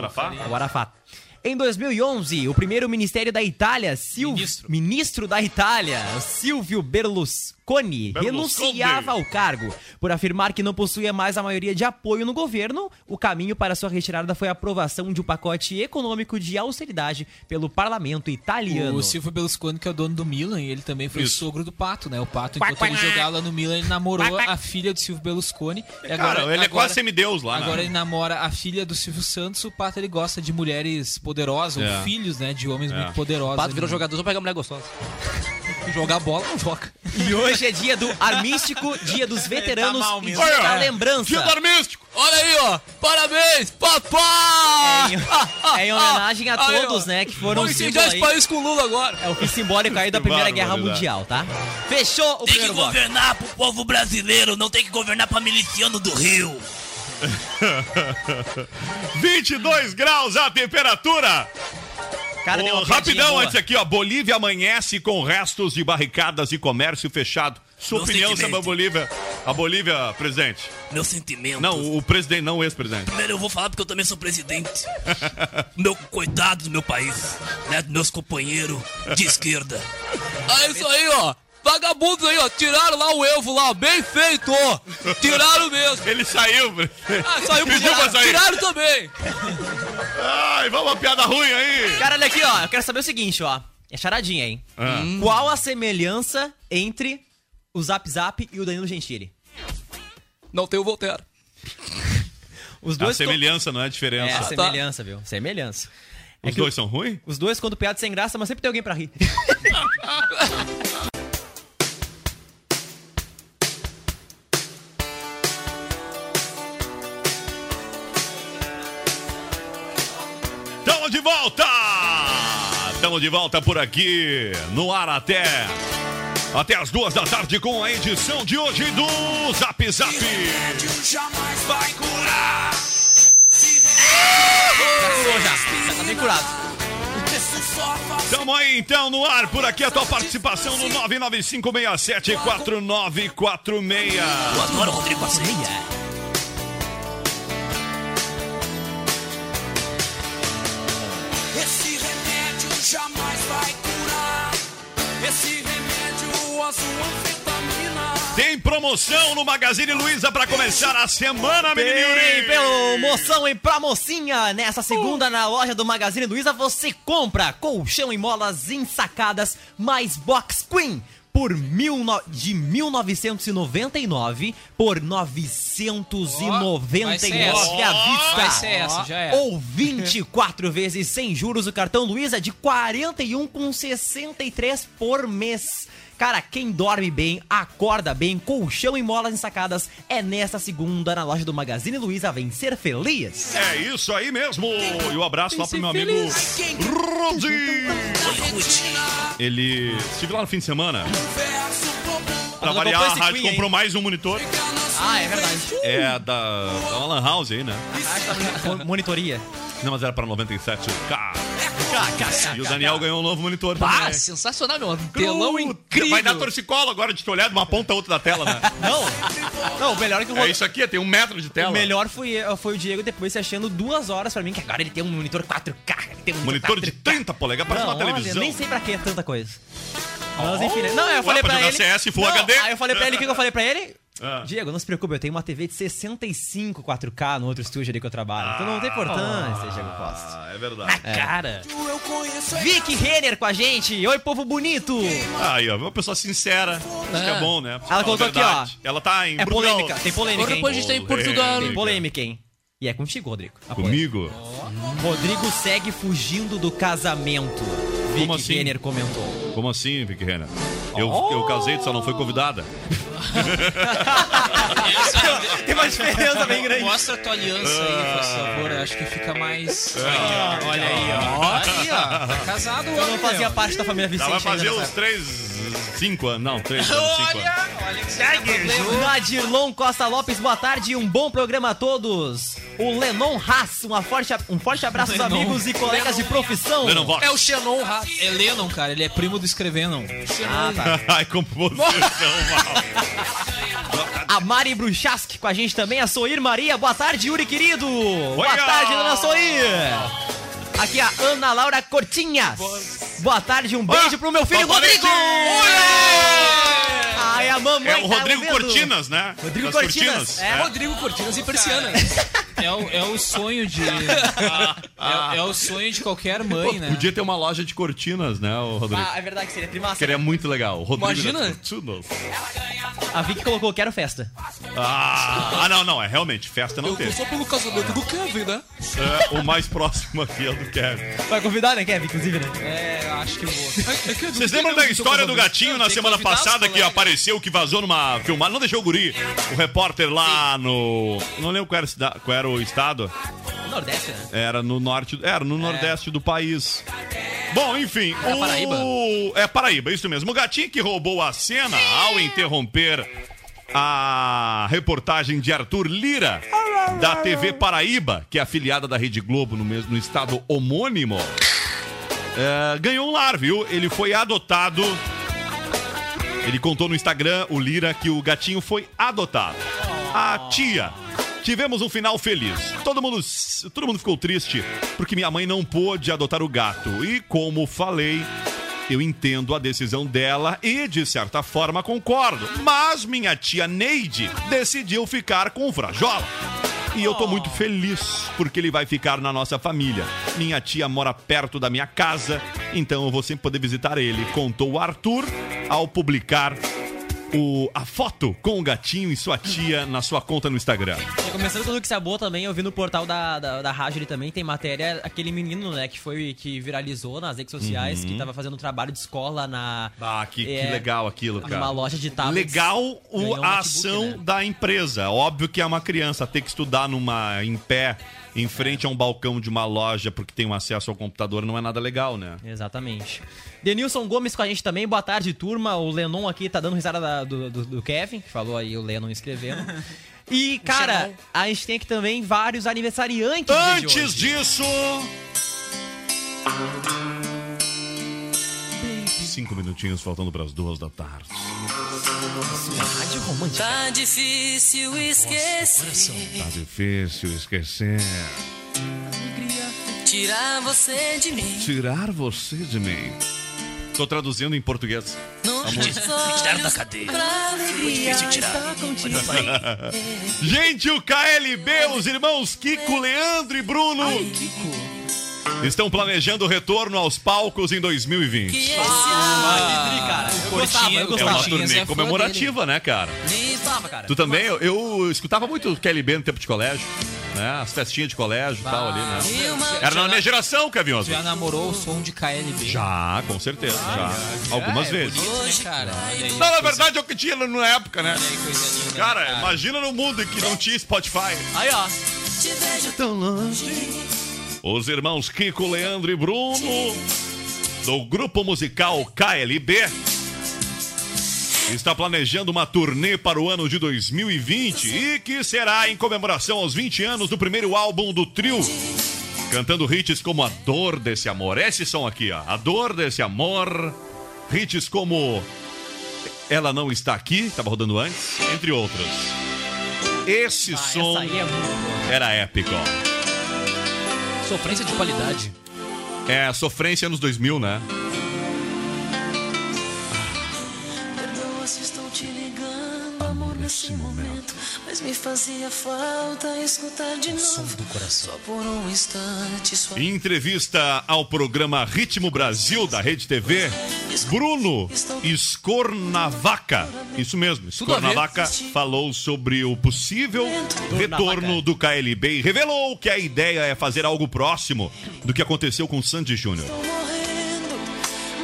Arafat. Em 2011, o primeiro ministério da Itália, Sil... Ministro. ministro da Itália, Silvio Berlusconi, Berlusconi. renunciava ao cargo por afirmar que não possuía mais a maioria de apoio no governo. O caminho para sua retirada foi a aprovação de um pacote econômico de austeridade pelo parlamento italiano. O Silvio Berlusconi, que é o dono do Milan, e ele também foi Isso. sogro do Pato, né? O Pato, enquanto ele jogava lá no Milan, ele namorou a filha do Silvio Berlusconi. E Cara, ele é quase semideus lá, né? Agora ele namora a filha do Silvio Santos. O Pato, ele gosta de mulheres poderosas, É. ou filhos, né? De homens É. muito poderosos. O Pato virou não- jogador só pra pegar mulher gostosa. Jogar bola, não joga. E hoje é dia do armístico, dia dos veteranos mal e dia da lembrança. Dia do armístico! Olha aí, ó. Parabéns, papai! É em homenagem a Aí, todos, ó. né, que foram Vamos incendiar esse aí. país com o Lula agora. É o fim simbólico aí da Primeira Guerra. Mundial, tá? Fechou o Tem que primeiro bloco. governar pro povo brasileiro, não tem que governar pra miliciano do Rio. 22 graus a temperatura! Cara, Ô, rapidão boa. antes aqui, ó. Bolívia amanhece com restos de barricadas e comércio fechado. Sua Meu opinião sentimento. sobre a Bolívia? A Bolívia, presidente? Meu sentimento. Não, o presidente, não o ex-presidente. Primeiro eu vou falar porque eu também sou presidente. meu coitado do meu país, né? Dos meus companheiros de esquerda. É isso aí, ó. Vagabundos aí, ó. Tiraram lá o Evo lá, bem feito, ó. Tiraram mesmo. Ele saiu. Ah, saiu Pediu pra sair. Tiraram também. Ai, vamos uma piada ruim aí. Cara, olha aqui, ó. Eu quero saber o seguinte, ó. É charadinha, hein? Ah. Qual a semelhança entre o Zap Zap e o Danilo Gentili? Não tem o Voltaire. Os A dois... semelhança, não é a diferença. É, a semelhança, viu? Semelhança. É Os que dois o- são ruins? Os dois contam piada sem graça, mas sempre tem alguém pra rir. volta! Tamo de volta por aqui, no ar até. Até as duas da tarde com a edição de hoje do Zap Zap. jamais vai curar. Curou já. Já tá bem curado. Tamo aí então no ar, por aqui a tua participação no 995674946. Eu adoro Rodrigo Aceia. Tem promoção no Magazine Luiza pra começar a semana, menino pelo moção e pra mocinha. Nessa segunda, na loja do Magazine Luiza, você compra colchão e molas ensacadas mais box queen. Por mil no... de 1999 por 999 Vai ser essa. à vista. Vai ser essa, já é. Ou 24 vezes sem juros o cartão Luiza de 41,63 por mês. Cara, quem dorme bem, acorda bem, colchão e molas ensacadas é nesta segunda na loja do Magazine Luiza. Vem ser feliz. É isso aí mesmo. E um abraço lá pro meu amigo Rodi. Ele estive lá no fim de semana. Pra variar, comprou a rádio Queen, comprou mais um monitor. Ah, é verdade. É da, da Lan House aí, né? Mo- Monitoria. Não, mas era pra 97K. E o Daniel ganhou um novo monitor Ah, também. sensacional, meu. Telão incrível. Vai dar torcicolo agora de te olhar de uma ponta a outra da tela, né? Não, não, o melhor é que o É Rod- isso aqui, tem um metro de tela. O melhor foi, foi o Diego depois se achando duas horas pra mim, que agora ele tem um monitor 4K. Ele tem um Monitor de 30 polegadas, parece Não, uma olha, televisão. nem sei pra que é tanta coisa. Mas enfim, né? Não, eu Ué, falei pra pra ele. CS Full Não, HD? Aí eu falei pra ele, o que que eu falei pra ele? Ah. Diego, não se preocupe, eu tenho uma TV de 65 4K no outro estúdio ali que eu trabalho. Então não tem importância, Diego Costa. Ah, é verdade. Cara. Conheço é Vicky Renner com a gente. Oi, povo bonito. Aí, ó, uma pessoa sincera. Isso que é bom, né? Ela colocou aqui, verdade. Ela tá em É polêmica, tem polêmica, Agora hein? depois a gente tá em Portugal. Tem polêmica, hein? E é contigo, Rodrigo. Comigo? Rodrigo segue fugindo do casamento. Vicky assim? Renner comentou. Como assim, Vicky Renner? Eu, eu casei, tu só não foi convidada. Tem uma diferença bem grande. Mostra a tua aliança aí, por favor. Acho que fica mais. Ah, olha aí, ó. Aí, ó. Tá casado Eu não fazia parte da família Vicente Ela vai fazer ainda uns três, cinco anos. Não, três anos, cinco anos. olha que segue. Nadirlon Costa Lopes, boa tarde e um bom programa a todos. O Lenon Haas, uma forte, um forte abraço aos Lenon. amigos e colegas de profissão. Lennon Vox. É o Xenon Rato. É Lennon, cara. Ele é primo do Escrevenon. Ah, tá. Ai, vocês são mal. A Mari Bruchaski com a gente também, a Soir Maria, boa tarde, Yuri querido. Boa tarde, dona Soir. Aqui a Ana Laura Cortinhas. Boa tarde, um beijo Ah, pro meu filho Rodrigo. Leite! Ai, a mamãe É o tá Rodrigo ouvindo. Cortinas, né? Rodrigo Das Cortinas, é. Rodrigo Cortinas e Persiana. É o, é o sonho de. É, é o sonho de qualquer mãe, né? Podia ter uma loja de cortinas, né, o Rodrigo? Ah, é verdade que seria primaça. Seria muito legal. Rodrigo Imagina. Cortinas. A Vicky colocou quero festa. Ah, ah, não, não. É realmente, festa não Eu teve. só pelo casamento do Kevin, né? É, o mais próximo aqui é o do Kevin. Vai convidar, né, Kevin, inclusive, né? É, acho que vou. Vocês lembram da história do gatinho na semana passada que apareceu, que vazou numa filmagem? Não deixou o guri, o repórter lá no. Não lembro qual era, qual era o estado. Nordeste, né? Era no norte. Era no nordeste do país. Bom, enfim. Era o... Paraíba? É Paraíba, isso mesmo. O gatinho que roubou a cena ao interromper a reportagem de Arthur Lira, da TV Paraíba, que é afiliada da Rede Globo no, mesmo, no estado homônimo. É, ganhou um lar, viu? Ele foi adotado. Ele contou no Instagram, o Lira, que o gatinho foi adotado. A tia. Tivemos um final feliz. Todo mundo, todo mundo ficou triste porque minha mãe não pôde adotar o gato. E como falei, eu entendo a decisão dela e, de certa forma, concordo. Mas minha tia Neide decidiu ficar com o Frajola. E eu tô muito feliz porque ele vai ficar na nossa família. Minha tia mora perto da minha casa, então eu vou sempre poder visitar ele, contou o Arthur ao publicar o, a foto com o gatinho e sua tia na sua conta no Instagram. E começando com o que Sabor também, eu vi no portal da, da, da rádio ali também, tem matéria, aquele menino, né, que foi, que viralizou nas redes sociais, que tava fazendo trabalho de escola na... Ah, que, que É, legal aquilo, cara. numa loja de tablets. Legal o, a ação né? da empresa. Óbvio que é uma criança ter que estudar numa em pé em frente a um balcão de uma loja porque tem um acesso ao computador não é nada legal, né? Exatamente. Denilson Gomes com a gente também, boa tarde, turma. O Lenon aqui tá dando risada da- do, do, do Kevin, que falou aí o Lenon escrevendo. E, cara, a gente tem aqui também vários aniversariantes. Antes hoje. disso, Cinco minutinhos faltando para as duas da tarde. Rádio romântica. Tá difícil esquecer. Tá difícil esquecer. Tirar você de mim. Tirar você de mim. Tô traduzindo em português. Tiraram da cadeia. pra alegria difícil tirar. Gente, o KLB, os irmãos Kiko, Leandro e Bruno estão planejando o retorno aos palcos em 2020. Que esse Ah, Lidri, cara. Eu gostava, eu É gostava. uma Portinhas turnê é comemorativa, né, cara? Eu gostava, cara. Tu também? Eu, eu escutava muito KLB no tempo de colégio, né? As festinhas de colégio e tal ali, né? Uma Era na minha geração, Oswald. já namorou o som de KLB? Já, com certeza, já. Algumas é, vezes. bonito, né, cara? Não, na verdade é o que tinha na época, né? linda, Cara, né, imagina no mundo em que não tinha Spotify. Aí, ó. te vejo Tão longe. Os irmãos Kiko, Leandro e Bruno, do grupo musical KLB, está planejando uma turnê para o ano de 2020 e que será em comemoração aos 20 anos do primeiro álbum do trio. Cantando hits como A Dor Desse Amor. Esse som aqui, ó. A Dor Desse Amor. Hits como Ela Não Está Aqui, estava rodando antes, entre outros. Esse som Essa aí é era épico, ó. Sofrência de qualidade. É, sofrência anos 2000, né? Perdoa se estou te ligando, amor, nesse momento. Mas me fazia falta escutar de novo. Só por um instante, entrevista ao programa Ritmo Brasil da Rede TV, Bruno Escornavaca, isso mesmo. Escornavaca falou sobre o possível retorno do KLB e revelou que a ideia é fazer algo próximo do que aconteceu com Sandy Júnior.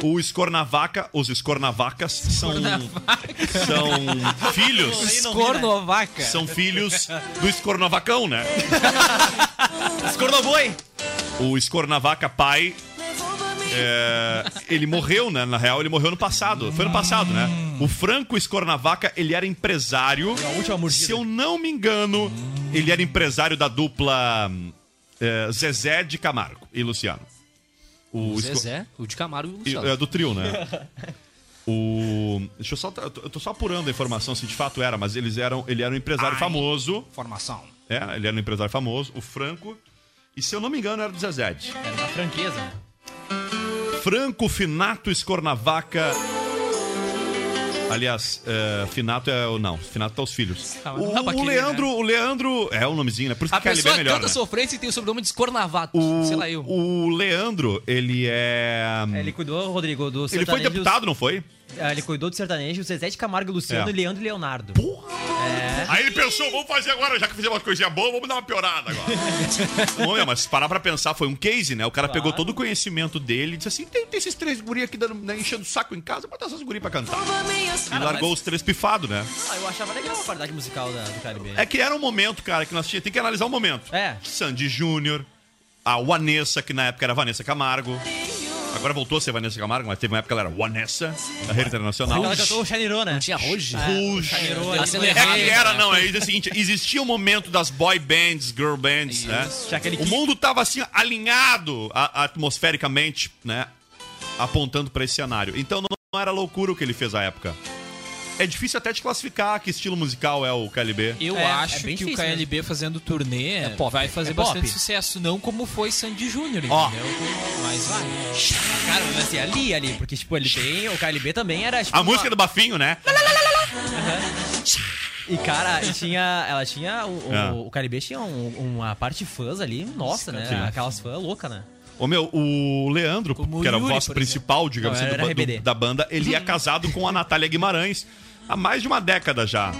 O Escornavaca, os Escornavacas são, são filhos, Cornovaca. são filhos do Escornavacão, né? Escornoboi. O Escornavaca pai É, ele morreu, né? Na real, ele morreu no passado. Foi no passado, né? O Franco Escornavaca, ele era empresário. Se eu não me engano, ele era empresário da dupla é, Zezé de Camargo e Luciano. O Esco- Zezé, o de Camargo e o Luciano. É do trio, né? O. Deixa eu só. Eu tô- só apurando a informação se de fato era, mas eles eram. Ele era um empresário famoso. Formação. É, ele era um empresário famoso, o Franco. E se eu não me engano, era do Zezé. Era uma franqueza. Franco Finato Escornavaca. Aliás, é, Finato é o. Não, Finato tá os filhos. Ah, O, o Leandro, o Leandro. É o nomezinho, né? Por isso A que KLB é pessoa melhor. canta Né? sofrência e tem o sobrenome de Escornavato. O, Sei lá eu. o Leandro, ele é. É, Ele cuidou, Rodrigo, do Ele foi deputado, não foi? É, Ele cuidou do sertanejo, Zezé de Camargo Luciano É. Leandro e Leonardo. Aí ele pensou, vamos fazer agora, já que fizemos uma coisinha boa, vamos dar uma piorada agora. Não, meu, mas se parar pra pensar, foi um case, né? O cara pegou todo o conhecimento dele e disse assim: tem, tem esses três guri aqui dando, né, enchendo o saco em casa, botar essas guri pra cantar. E largou os três pifados, né? Ah, eu achava legal a qualidade musical da, do KLB. É que era um momento, cara, que nós tínhamos tem que analisar o momento. É. Sandy Júnior, a Vanessa, que na época era Vanessa Camargo. Agora voltou a ser Vanessa Camargo, mas teve uma época que ela era Vanessa, da rede internacional. Ela cantou o Chanirô, né? Não tinha? Rouge. É levava. que era, não, é o seguinte, existia o momento das boy bands, girl bands, né? Tinha aquele O mundo tava assim, alinhado a- atmosfericamente, né? Apontando pra esse cenário. Então não, não era loucura o que ele fez à época. É difícil até de classificar que estilo musical é o KLB. Eu É, acho é bem que o difícil KLB fazendo turnê vai fazer É pop. bastante sucesso, não como foi Sandy Júnior, Ó. entendeu? Mas vai. Cara, mas assim, ali, ali, porque, tipo, ele tem. O KLB também era. Tipo, A uma- música do Bafinho, né? E, cara, tinha. Ela tinha. O, o- É. o KLB tinha um- uma parte fãs ali, nossa, né? Sim. Aquelas fãs loucas, né? Ô meu, o Leandro, Como o que era Yuri, voz principal, digamos Não, assim, do, do- da banda, ele é casado com a Natália Guimarães há mais de uma década já.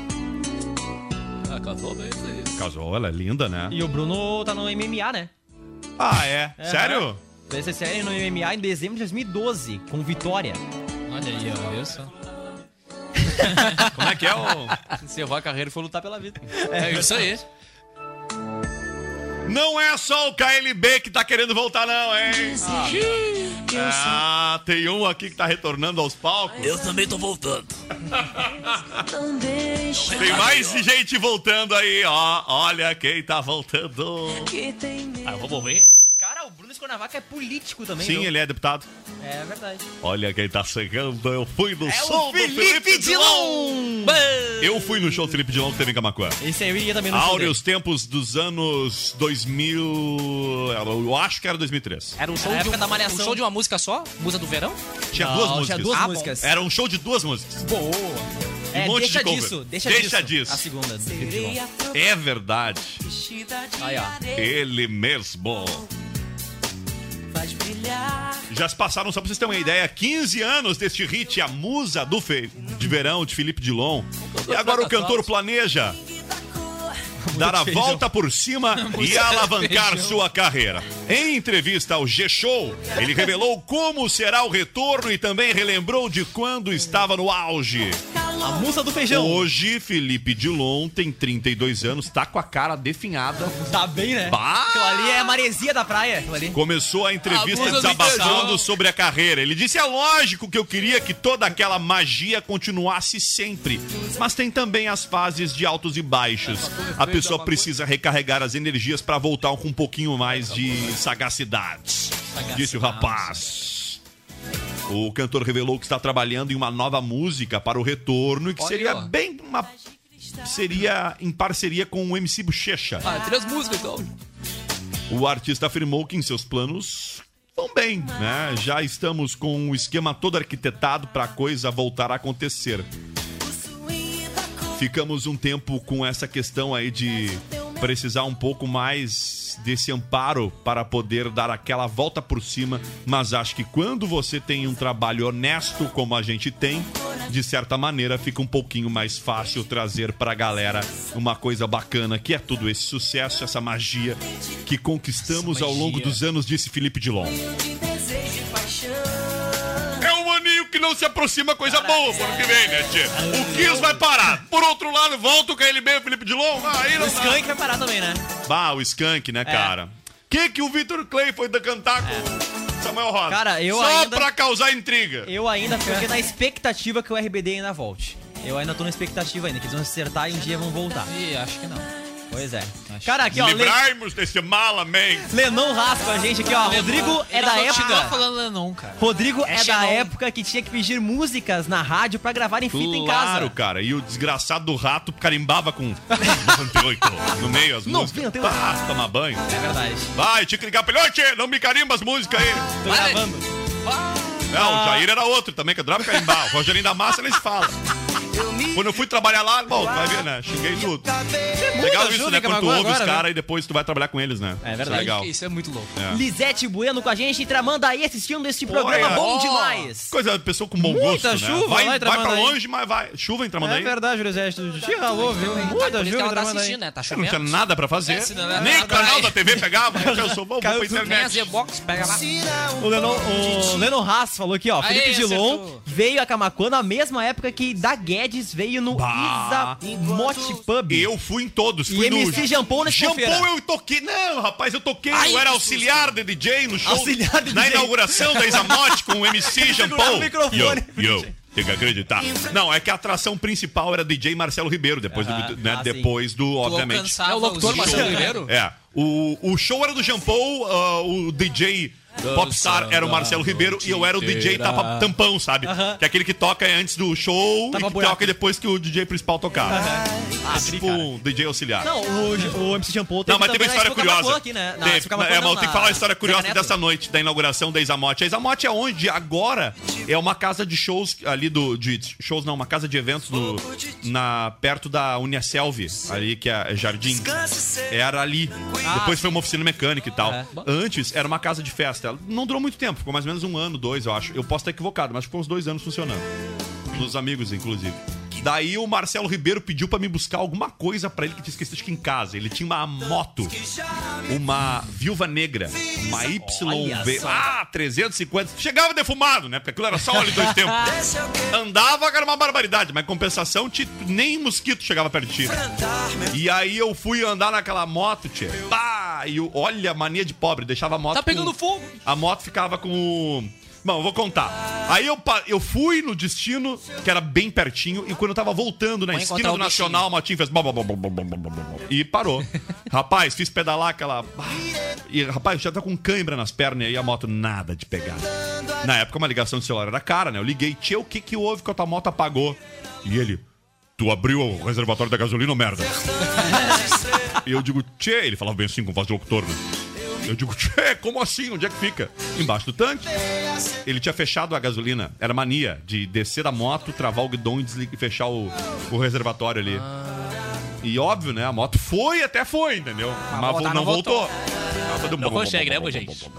Ah, casou bem isso aí. Casou, ela é linda, né? E o Bruno tá no MMA, né? Ah, é? É. Sério? Fez essa série no MMA em dezembro de 2012, com vitória. Olha aí, ó, viu só? Como é que é o. Encerrou a carreira e foi lutar pela vida. É isso aí. Não é só o KLB que tá querendo voltar, não, hein? Ah, tem um aqui que tá retornando aos palcos. Eu também tô voltando. Tem mais gente voltando aí, ó. Olha quem tá voltando. Ah, vamos ver. Bruno Cuernavaca é político também. Sim, viu? ele é deputado. É verdade. Olha quem tá chegando, eu fui no É show o do Felipe Dilon! Eu fui no show do Felipe Dilon que teve em Camacuã. Esse aí eu iria também no show Áureos tempos dos anos 2000. Eu acho que era 2003. Era um show, Na de época um, da um Malhação. show de uma música só? Musa do verão? Tinha Não, duas tinha músicas. duas Ah, bom. músicas. Era um show de duas músicas. Boa. Um É, monte deixa de disso, deixa, Deixa disso. disso. A segunda. do Felipe Dilon. É verdade. Aí, ó. Ele mesmo. Já se passaram, só pra vocês terem uma ideia, 15 anos deste hit, a musa do fe... de verão de Felipe Dilon. E agora o cantor planeja dar a volta por cima e alavancar sua carreira. Em entrevista ao G-Show, ele revelou como será o retorno e também relembrou de quando estava no auge. A musa do feijão. Hoje, Felipe Dilon tem 32 anos, tá com a cara definhada. Tá bem, né? Bah! Aquilo ali é a maresia da praia. Ali. Começou a entrevista A musa do desabafando feijão. sobre a carreira. Ele disse: é lógico que eu queria que toda aquela magia continuasse sempre. Mas tem também as fases de altos e baixos. A pessoa precisa recarregar as energias para voltar com um pouquinho mais de sagacidade. Disse o rapaz. O cantor revelou que está trabalhando em uma nova música para o retorno e que Olha, seria ó. bem uma. Seria em parceria com o MC Bochecha. Ah, três músicas então. O artista afirmou que em seus planos vão bem, né? Já estamos com o esquema todo arquitetado para a coisa voltar a acontecer. Ficamos um tempo com essa questão aí de precisar um pouco mais desse amparo para poder dar aquela volta por cima, mas acho que quando você tem um trabalho honesto como a gente tem, de certa maneira fica um pouquinho mais fácil trazer para a galera uma coisa bacana, que é tudo esse sucesso, essa magia que conquistamos ao longo dos anos, disse Felipe Dilon. Que não se aproxima coisa boa pro ano que vem, né, tia? O Kiss vai parar. Por outro lado, volta o KLB, o Felipe Dilon. Ah, Aí O não dá. Skank vai parar também, né? Bah, o Skank, né, cara? Que que o Victor Clay foi cantar com Samuel Rosa? Cara, eu Só ainda- pra causar intriga. Eu ainda fiquei na expectativa que o RBD ainda volte. Eu ainda tô na expectativa ainda, que eles vão acertar e um dia vão voltar. Ih, acho que não. Pois é. Cara, aqui, ó, Le... Livrarmos desse mala, man. Lenon raspa a gente aqui, ó. Rodrigo é da época. falando Lenon, cara. Rodrigo é, É da época que tinha que pedir músicas na rádio pra gravar em fita em casa. Claro, cara. E o desgraçado do rato carimbava com 98 no meio as músicas. 98. Pá, tomar banho. É verdade. Vai, tinha que ligar pra ele. Ô, tchê, não me carimba as músicas aí. Tô gravando. Não, o Jair era outro também, que adorava carimbar. O Rogerinho da Massa, eles falam. Quando eu fui trabalhar lá, bom, vai ver, né? Xinguei tudo. Legal isso, né? Quando tu Camaguá ouve os caras e depois tu vai trabalhar com eles, né? É Isso verdade. legal. Isso é muito louco. É. Lisete Bueno com a gente, tramando aí assistindo esse programa Olha, bom ó. demais. Coisa, pessoa com bom Muita gosto, chuva né? Vai, lá em vai pra Tramandaí. longe, mas vai. Chuva em Tramandaí. É verdade, Lisete. Tu ralou, viu? Muita que chuva ela tá Tramandaí. assistindo, né? Tá Eu não chovendo. tinha nada pra fazer. É, é Nem canal aí. da TV pegava. Eu pensei, vou, vou pra internet. Pega lá. O Lennon, o Lennon Haas falou aqui, ó. Aí, Felipe Dilon veio a Camacuã na mesma época que da Guedes veio no Bah. Isamote Pub. Eu fui em todos. E Fui MC no... Jampon na Jampon segunda-feira. eu toquei. Não, rapaz, eu toquei. Ai, eu era auxiliar de DJ no show. Auxiliar de na DJ. inauguração da Isamote com o MC Jampon. Segurava o microfone. Yo, yo. Tem que acreditar. Não, é que a atração principal era DJ Marcelo Ribeiro, depois, do, né, Ah, sim. depois do, obviamente. É o locutor Marcelo shows. Ribeiro? É. O, o show era do Jampon, ah, o DJ Popstar era o Marcelo Ribeiro e eu era o DJ tapa, tampão, sabe? Aham. Que é aquele que toca antes do show Tapa e que buraco. toca depois que o DJ principal tocava. Ah, É tri, tipo um DJ auxiliar. Não, o, o MC Jampon teve Não, mas teve uma história curiosa. Aqui, né? Na Teve- é, mas não, eu tenho que falar uma história curiosa dessa noite, da inauguração da Isamote. A Isamote é onde agora é uma casa de shows ali do. De shows não, uma casa de eventos no, na, perto da Uniaselv, ali que é Jardim. Era ali. Depois foi uma oficina mecânica e tal. É. Antes era uma casa de festa. Ela Não durou muito tempo, ficou mais ou menos um ano, dois, eu acho. Eu posso estar equivocado, mas ficou uns dois anos funcionando. Dos amigos, inclusive. Daí o Marcelo Ribeiro pediu pra me buscar alguma coisa pra ele que tinha esquecido que em casa. Ele tinha uma moto, uma viúva negra, uma YV, ah, 350. Chegava defumado, né? Porque aquilo era só óleo dois tempos. Andava, era uma barbaridade, mas em compensação, nem mosquito chegava perto de ti. E aí eu fui andar naquela moto, tchê. Pá! E olha, mania de pobre, deixava a moto. Tá pegando com- fogo. A moto ficava com o. Bom, eu vou contar. Aí eu, eu fui no destino, que era bem pertinho, e quando eu tava voltando na Vou esquina encontrar do o. Nacional, o motinho fez... E parou. rapaz, fiz pedalar aquela... E, rapaz, eu já tá com cãibra nas pernas e aí a moto nada de pegar. Na época, uma ligação de celular era cara, né? Eu liguei, tia, o que que houve que a tua moto apagou? E ele... Tu abriu o reservatório da gasolina ou merda? E eu digo, tchê, ele falava bem assim com voz de locutor, né? Eu digo, tchê, como assim? Onde é que fica? Embaixo do tanque. Ele tinha fechado a gasolina. Era mania de descer da moto, travar o guidão e, desligar, fechar o, o reservatório ali. E óbvio, né? A moto foi até foi, entendeu? Mas, voltar não, não voltou. Não bom, consegue, né, gente?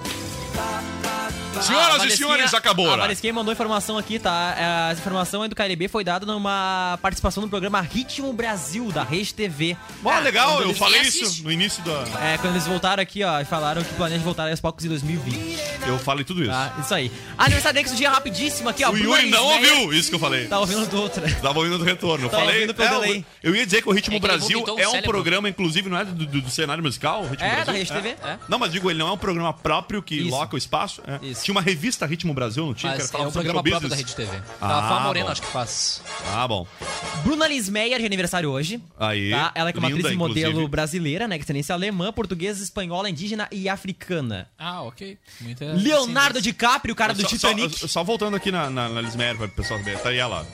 Bom. Senhoras e senhores, acabou. A? Valesquinha mandou informação aqui, tá? É, Essa informação aí do KLB foi dada numa participação no programa Ritmo Brasil, da Rede TV. Ó, legal, Quando eu eles- falei isso no início da. É, quando eles voltaram aqui, ó, e falaram que planejam voltar aos palcos em 2020. Eu falei tudo isso. Tá, isso aí. Aniversário desse dia rapidíssimo aqui, ó. o Yuri não ouviu isso que eu falei. Tá ouvindo do outro. Tava ouvindo do retorno. Eu Tava falei. é, eu- delay. eu ia dizer que o Ritmo É que Brasil é um cérebro. programa, inclusive, não é do, do- do cenário musical? o Ritmo É, Brasil? da Rede TV. É. Não, mas digo, ele não é um programa próprio que Isso. loca o espaço. é. Isso. Tinha uma revista Ritmo Brasil, não tinha? que Mas era falar é um programa próprio da. Rede TV. Ah, a Fá Moreno bom. acho que faz. Ah, bom. Bruna Lismeyer de aniversário hoje. Aí. Tá? Ela é que uma linda, atriz e modelo inclusive. brasileira, né? Que tem alemã, portuguesa, espanhola, indígena e africana. Ah, ok. Muita Leonardo DiCaprio, o cara do Só- Titanic. Só, só voltando aqui na, na, na Lismer, para o pessoal ver. Tá aí ela.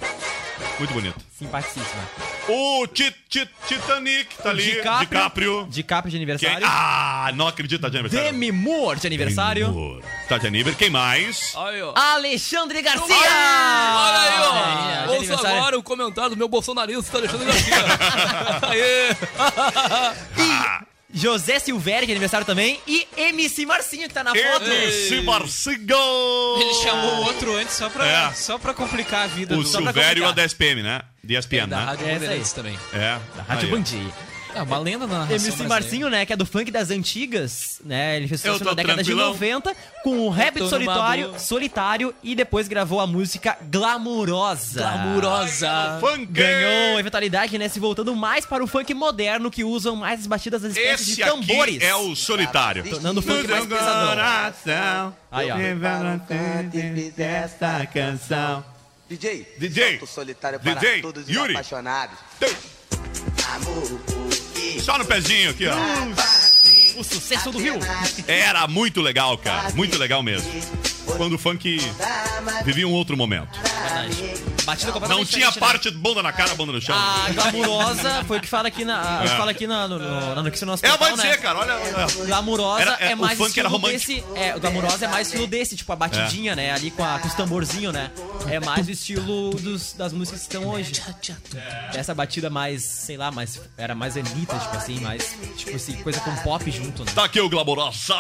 Muito bonito. Simpaticíssima. O Ti- Ti- Titanic tá ali. DiCaprio. DiCaprio de Quem- aniversário. Ah, não acredito, tá de aniversário. Demi Moore de aniversário. Amor. Tá de aniversário. Quem mais? Aí, ó. Alexandre Garcia! Olha aí, ó. De Ouça agora o comentário do meu bolsonarista, Alexandre Garcia. Aê. José Silvério de aniversário também. E MC Marcinho, que tá na foto. Esse Marcinho! Ele chamou o outro antes só pra, É. só pra complicar a vida O do... Silvério é da SPM, né? De ESPN, da né? Rádio É Bandeirantes também. É. Rádio Aí, ó. Bandi. É uma lenda na narração MC brasileira. Marcinho, né, que é do funk das antigas, né? Ele fez sucesso na década tranquilão. de 90 com o rap solitário, solitário e depois gravou a música Glamurosa. Glamurosa. Funk! Ganhou eventualidade, né? Se voltando mais para o funk moderno, que usam mais as batidas das espécies Esse de aqui tambores. é o solitário. Tornando o funk mais pesadão. Aí, ó. canção. DJ, DJ, solitário para DJ, todos os Yuri. apaixonados. Só no pezinho aqui, ó. O sucesso do Rio. Era muito legal, cara. Muito legal mesmo. Quando o funk vivia um outro momento. Batida completamente Não tinha diferente, né? parte bunda na cara, bunda no chão. A glamurosa foi o que fala aqui na. a- É. Fala aqui na, no, no, na notícia do nosso É, portal, vai dizer, né? cara, olha. olha. Glamurosa Era- é, é, o mais funk era romântico. desse. É, o glamurosa é mais estilo desse, tipo a batidinha, né? Ali com, a, com os tamborzinhos, né? É mais o estilo dos, das músicas que estão hoje. Essa batida mais, sei lá, mais. Era mais elita, tipo assim, mais. Tipo assim, coisa com pop junto, né? Tá aqui o Glamourosa.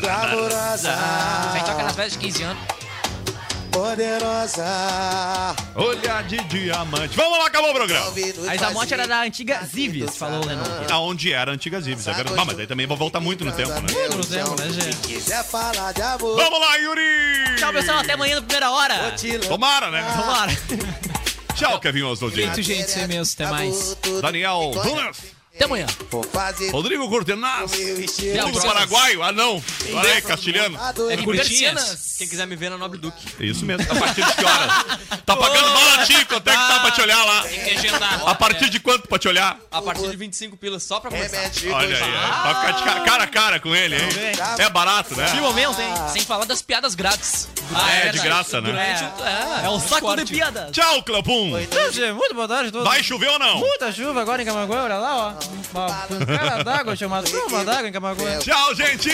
Glamourosa, A gente toca nas festas de 15 anos. poderosa. Olha de diamante. Vamos lá, acabou o programa. A Isamonte era da antiga Zives, falou o Lennon. Aonde era a antiga Zives, é verdade. Ah, mas daí também vai voltar muito no tempo, né? No tempo, né, gente? Quiser falar de amor. Vamos lá, Yuri! Tchau, pessoal. Até amanhã na primeira hora. Tomara, né? Vambora. Tchau, Kevin Oswaldinho. Feito, gente, mesmo. Até mais. Daniel Nunes. Até amanhã. Vou fazer Rodrigo Cortenaz. Rodrigo Paraguaio. Ah, não. Olha aí, castilhano. É Curtinas. Quem quiser me ver na Nobre Duque. Isso mesmo. A partir de que horas? Tá pagando baratinho. Quanto é que tá pra te olhar lá? Tem que agendar. A partir de quanto pra te olhar? A partir de 25 pilas só pra começar. Olha aí, é. Pra ficar de ca- cara a cara com ele, hein? É barato, né? Que momento, hein? Sem falar das piadas grátis. Ah, é, de graça, né? É, É o saco de piada. Tchau. Gente, muito boa tarde a todos. Vai chover ou não? Muita chuva agora em Camaguã, olha lá, ó. Uma d'água chamada chuva d'água em Camaguã. Tchau, gente!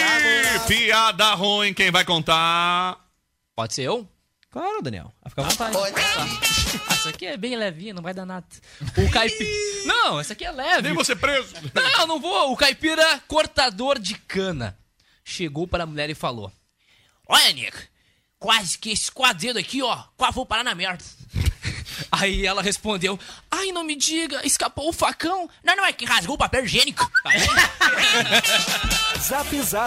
Piada ruim, quem vai contar? Pode ser eu? Claro, Daniel. Vai ficar à vontade. Ah, essa aqui é bem levinha, não vai dar nada. O caipira. Não, essa aqui é leve. Nem você preso. Não, não vou. O caipira cortador de cana chegou para a mulher e falou: Olha, Nick, quase que esse quadro aqui, ó, quase vou parar na merda. Aí ela respondeu: Ai, não me diga, escapou o facão? Não, não, é que rasgou o papel higiênico. Zap Zap.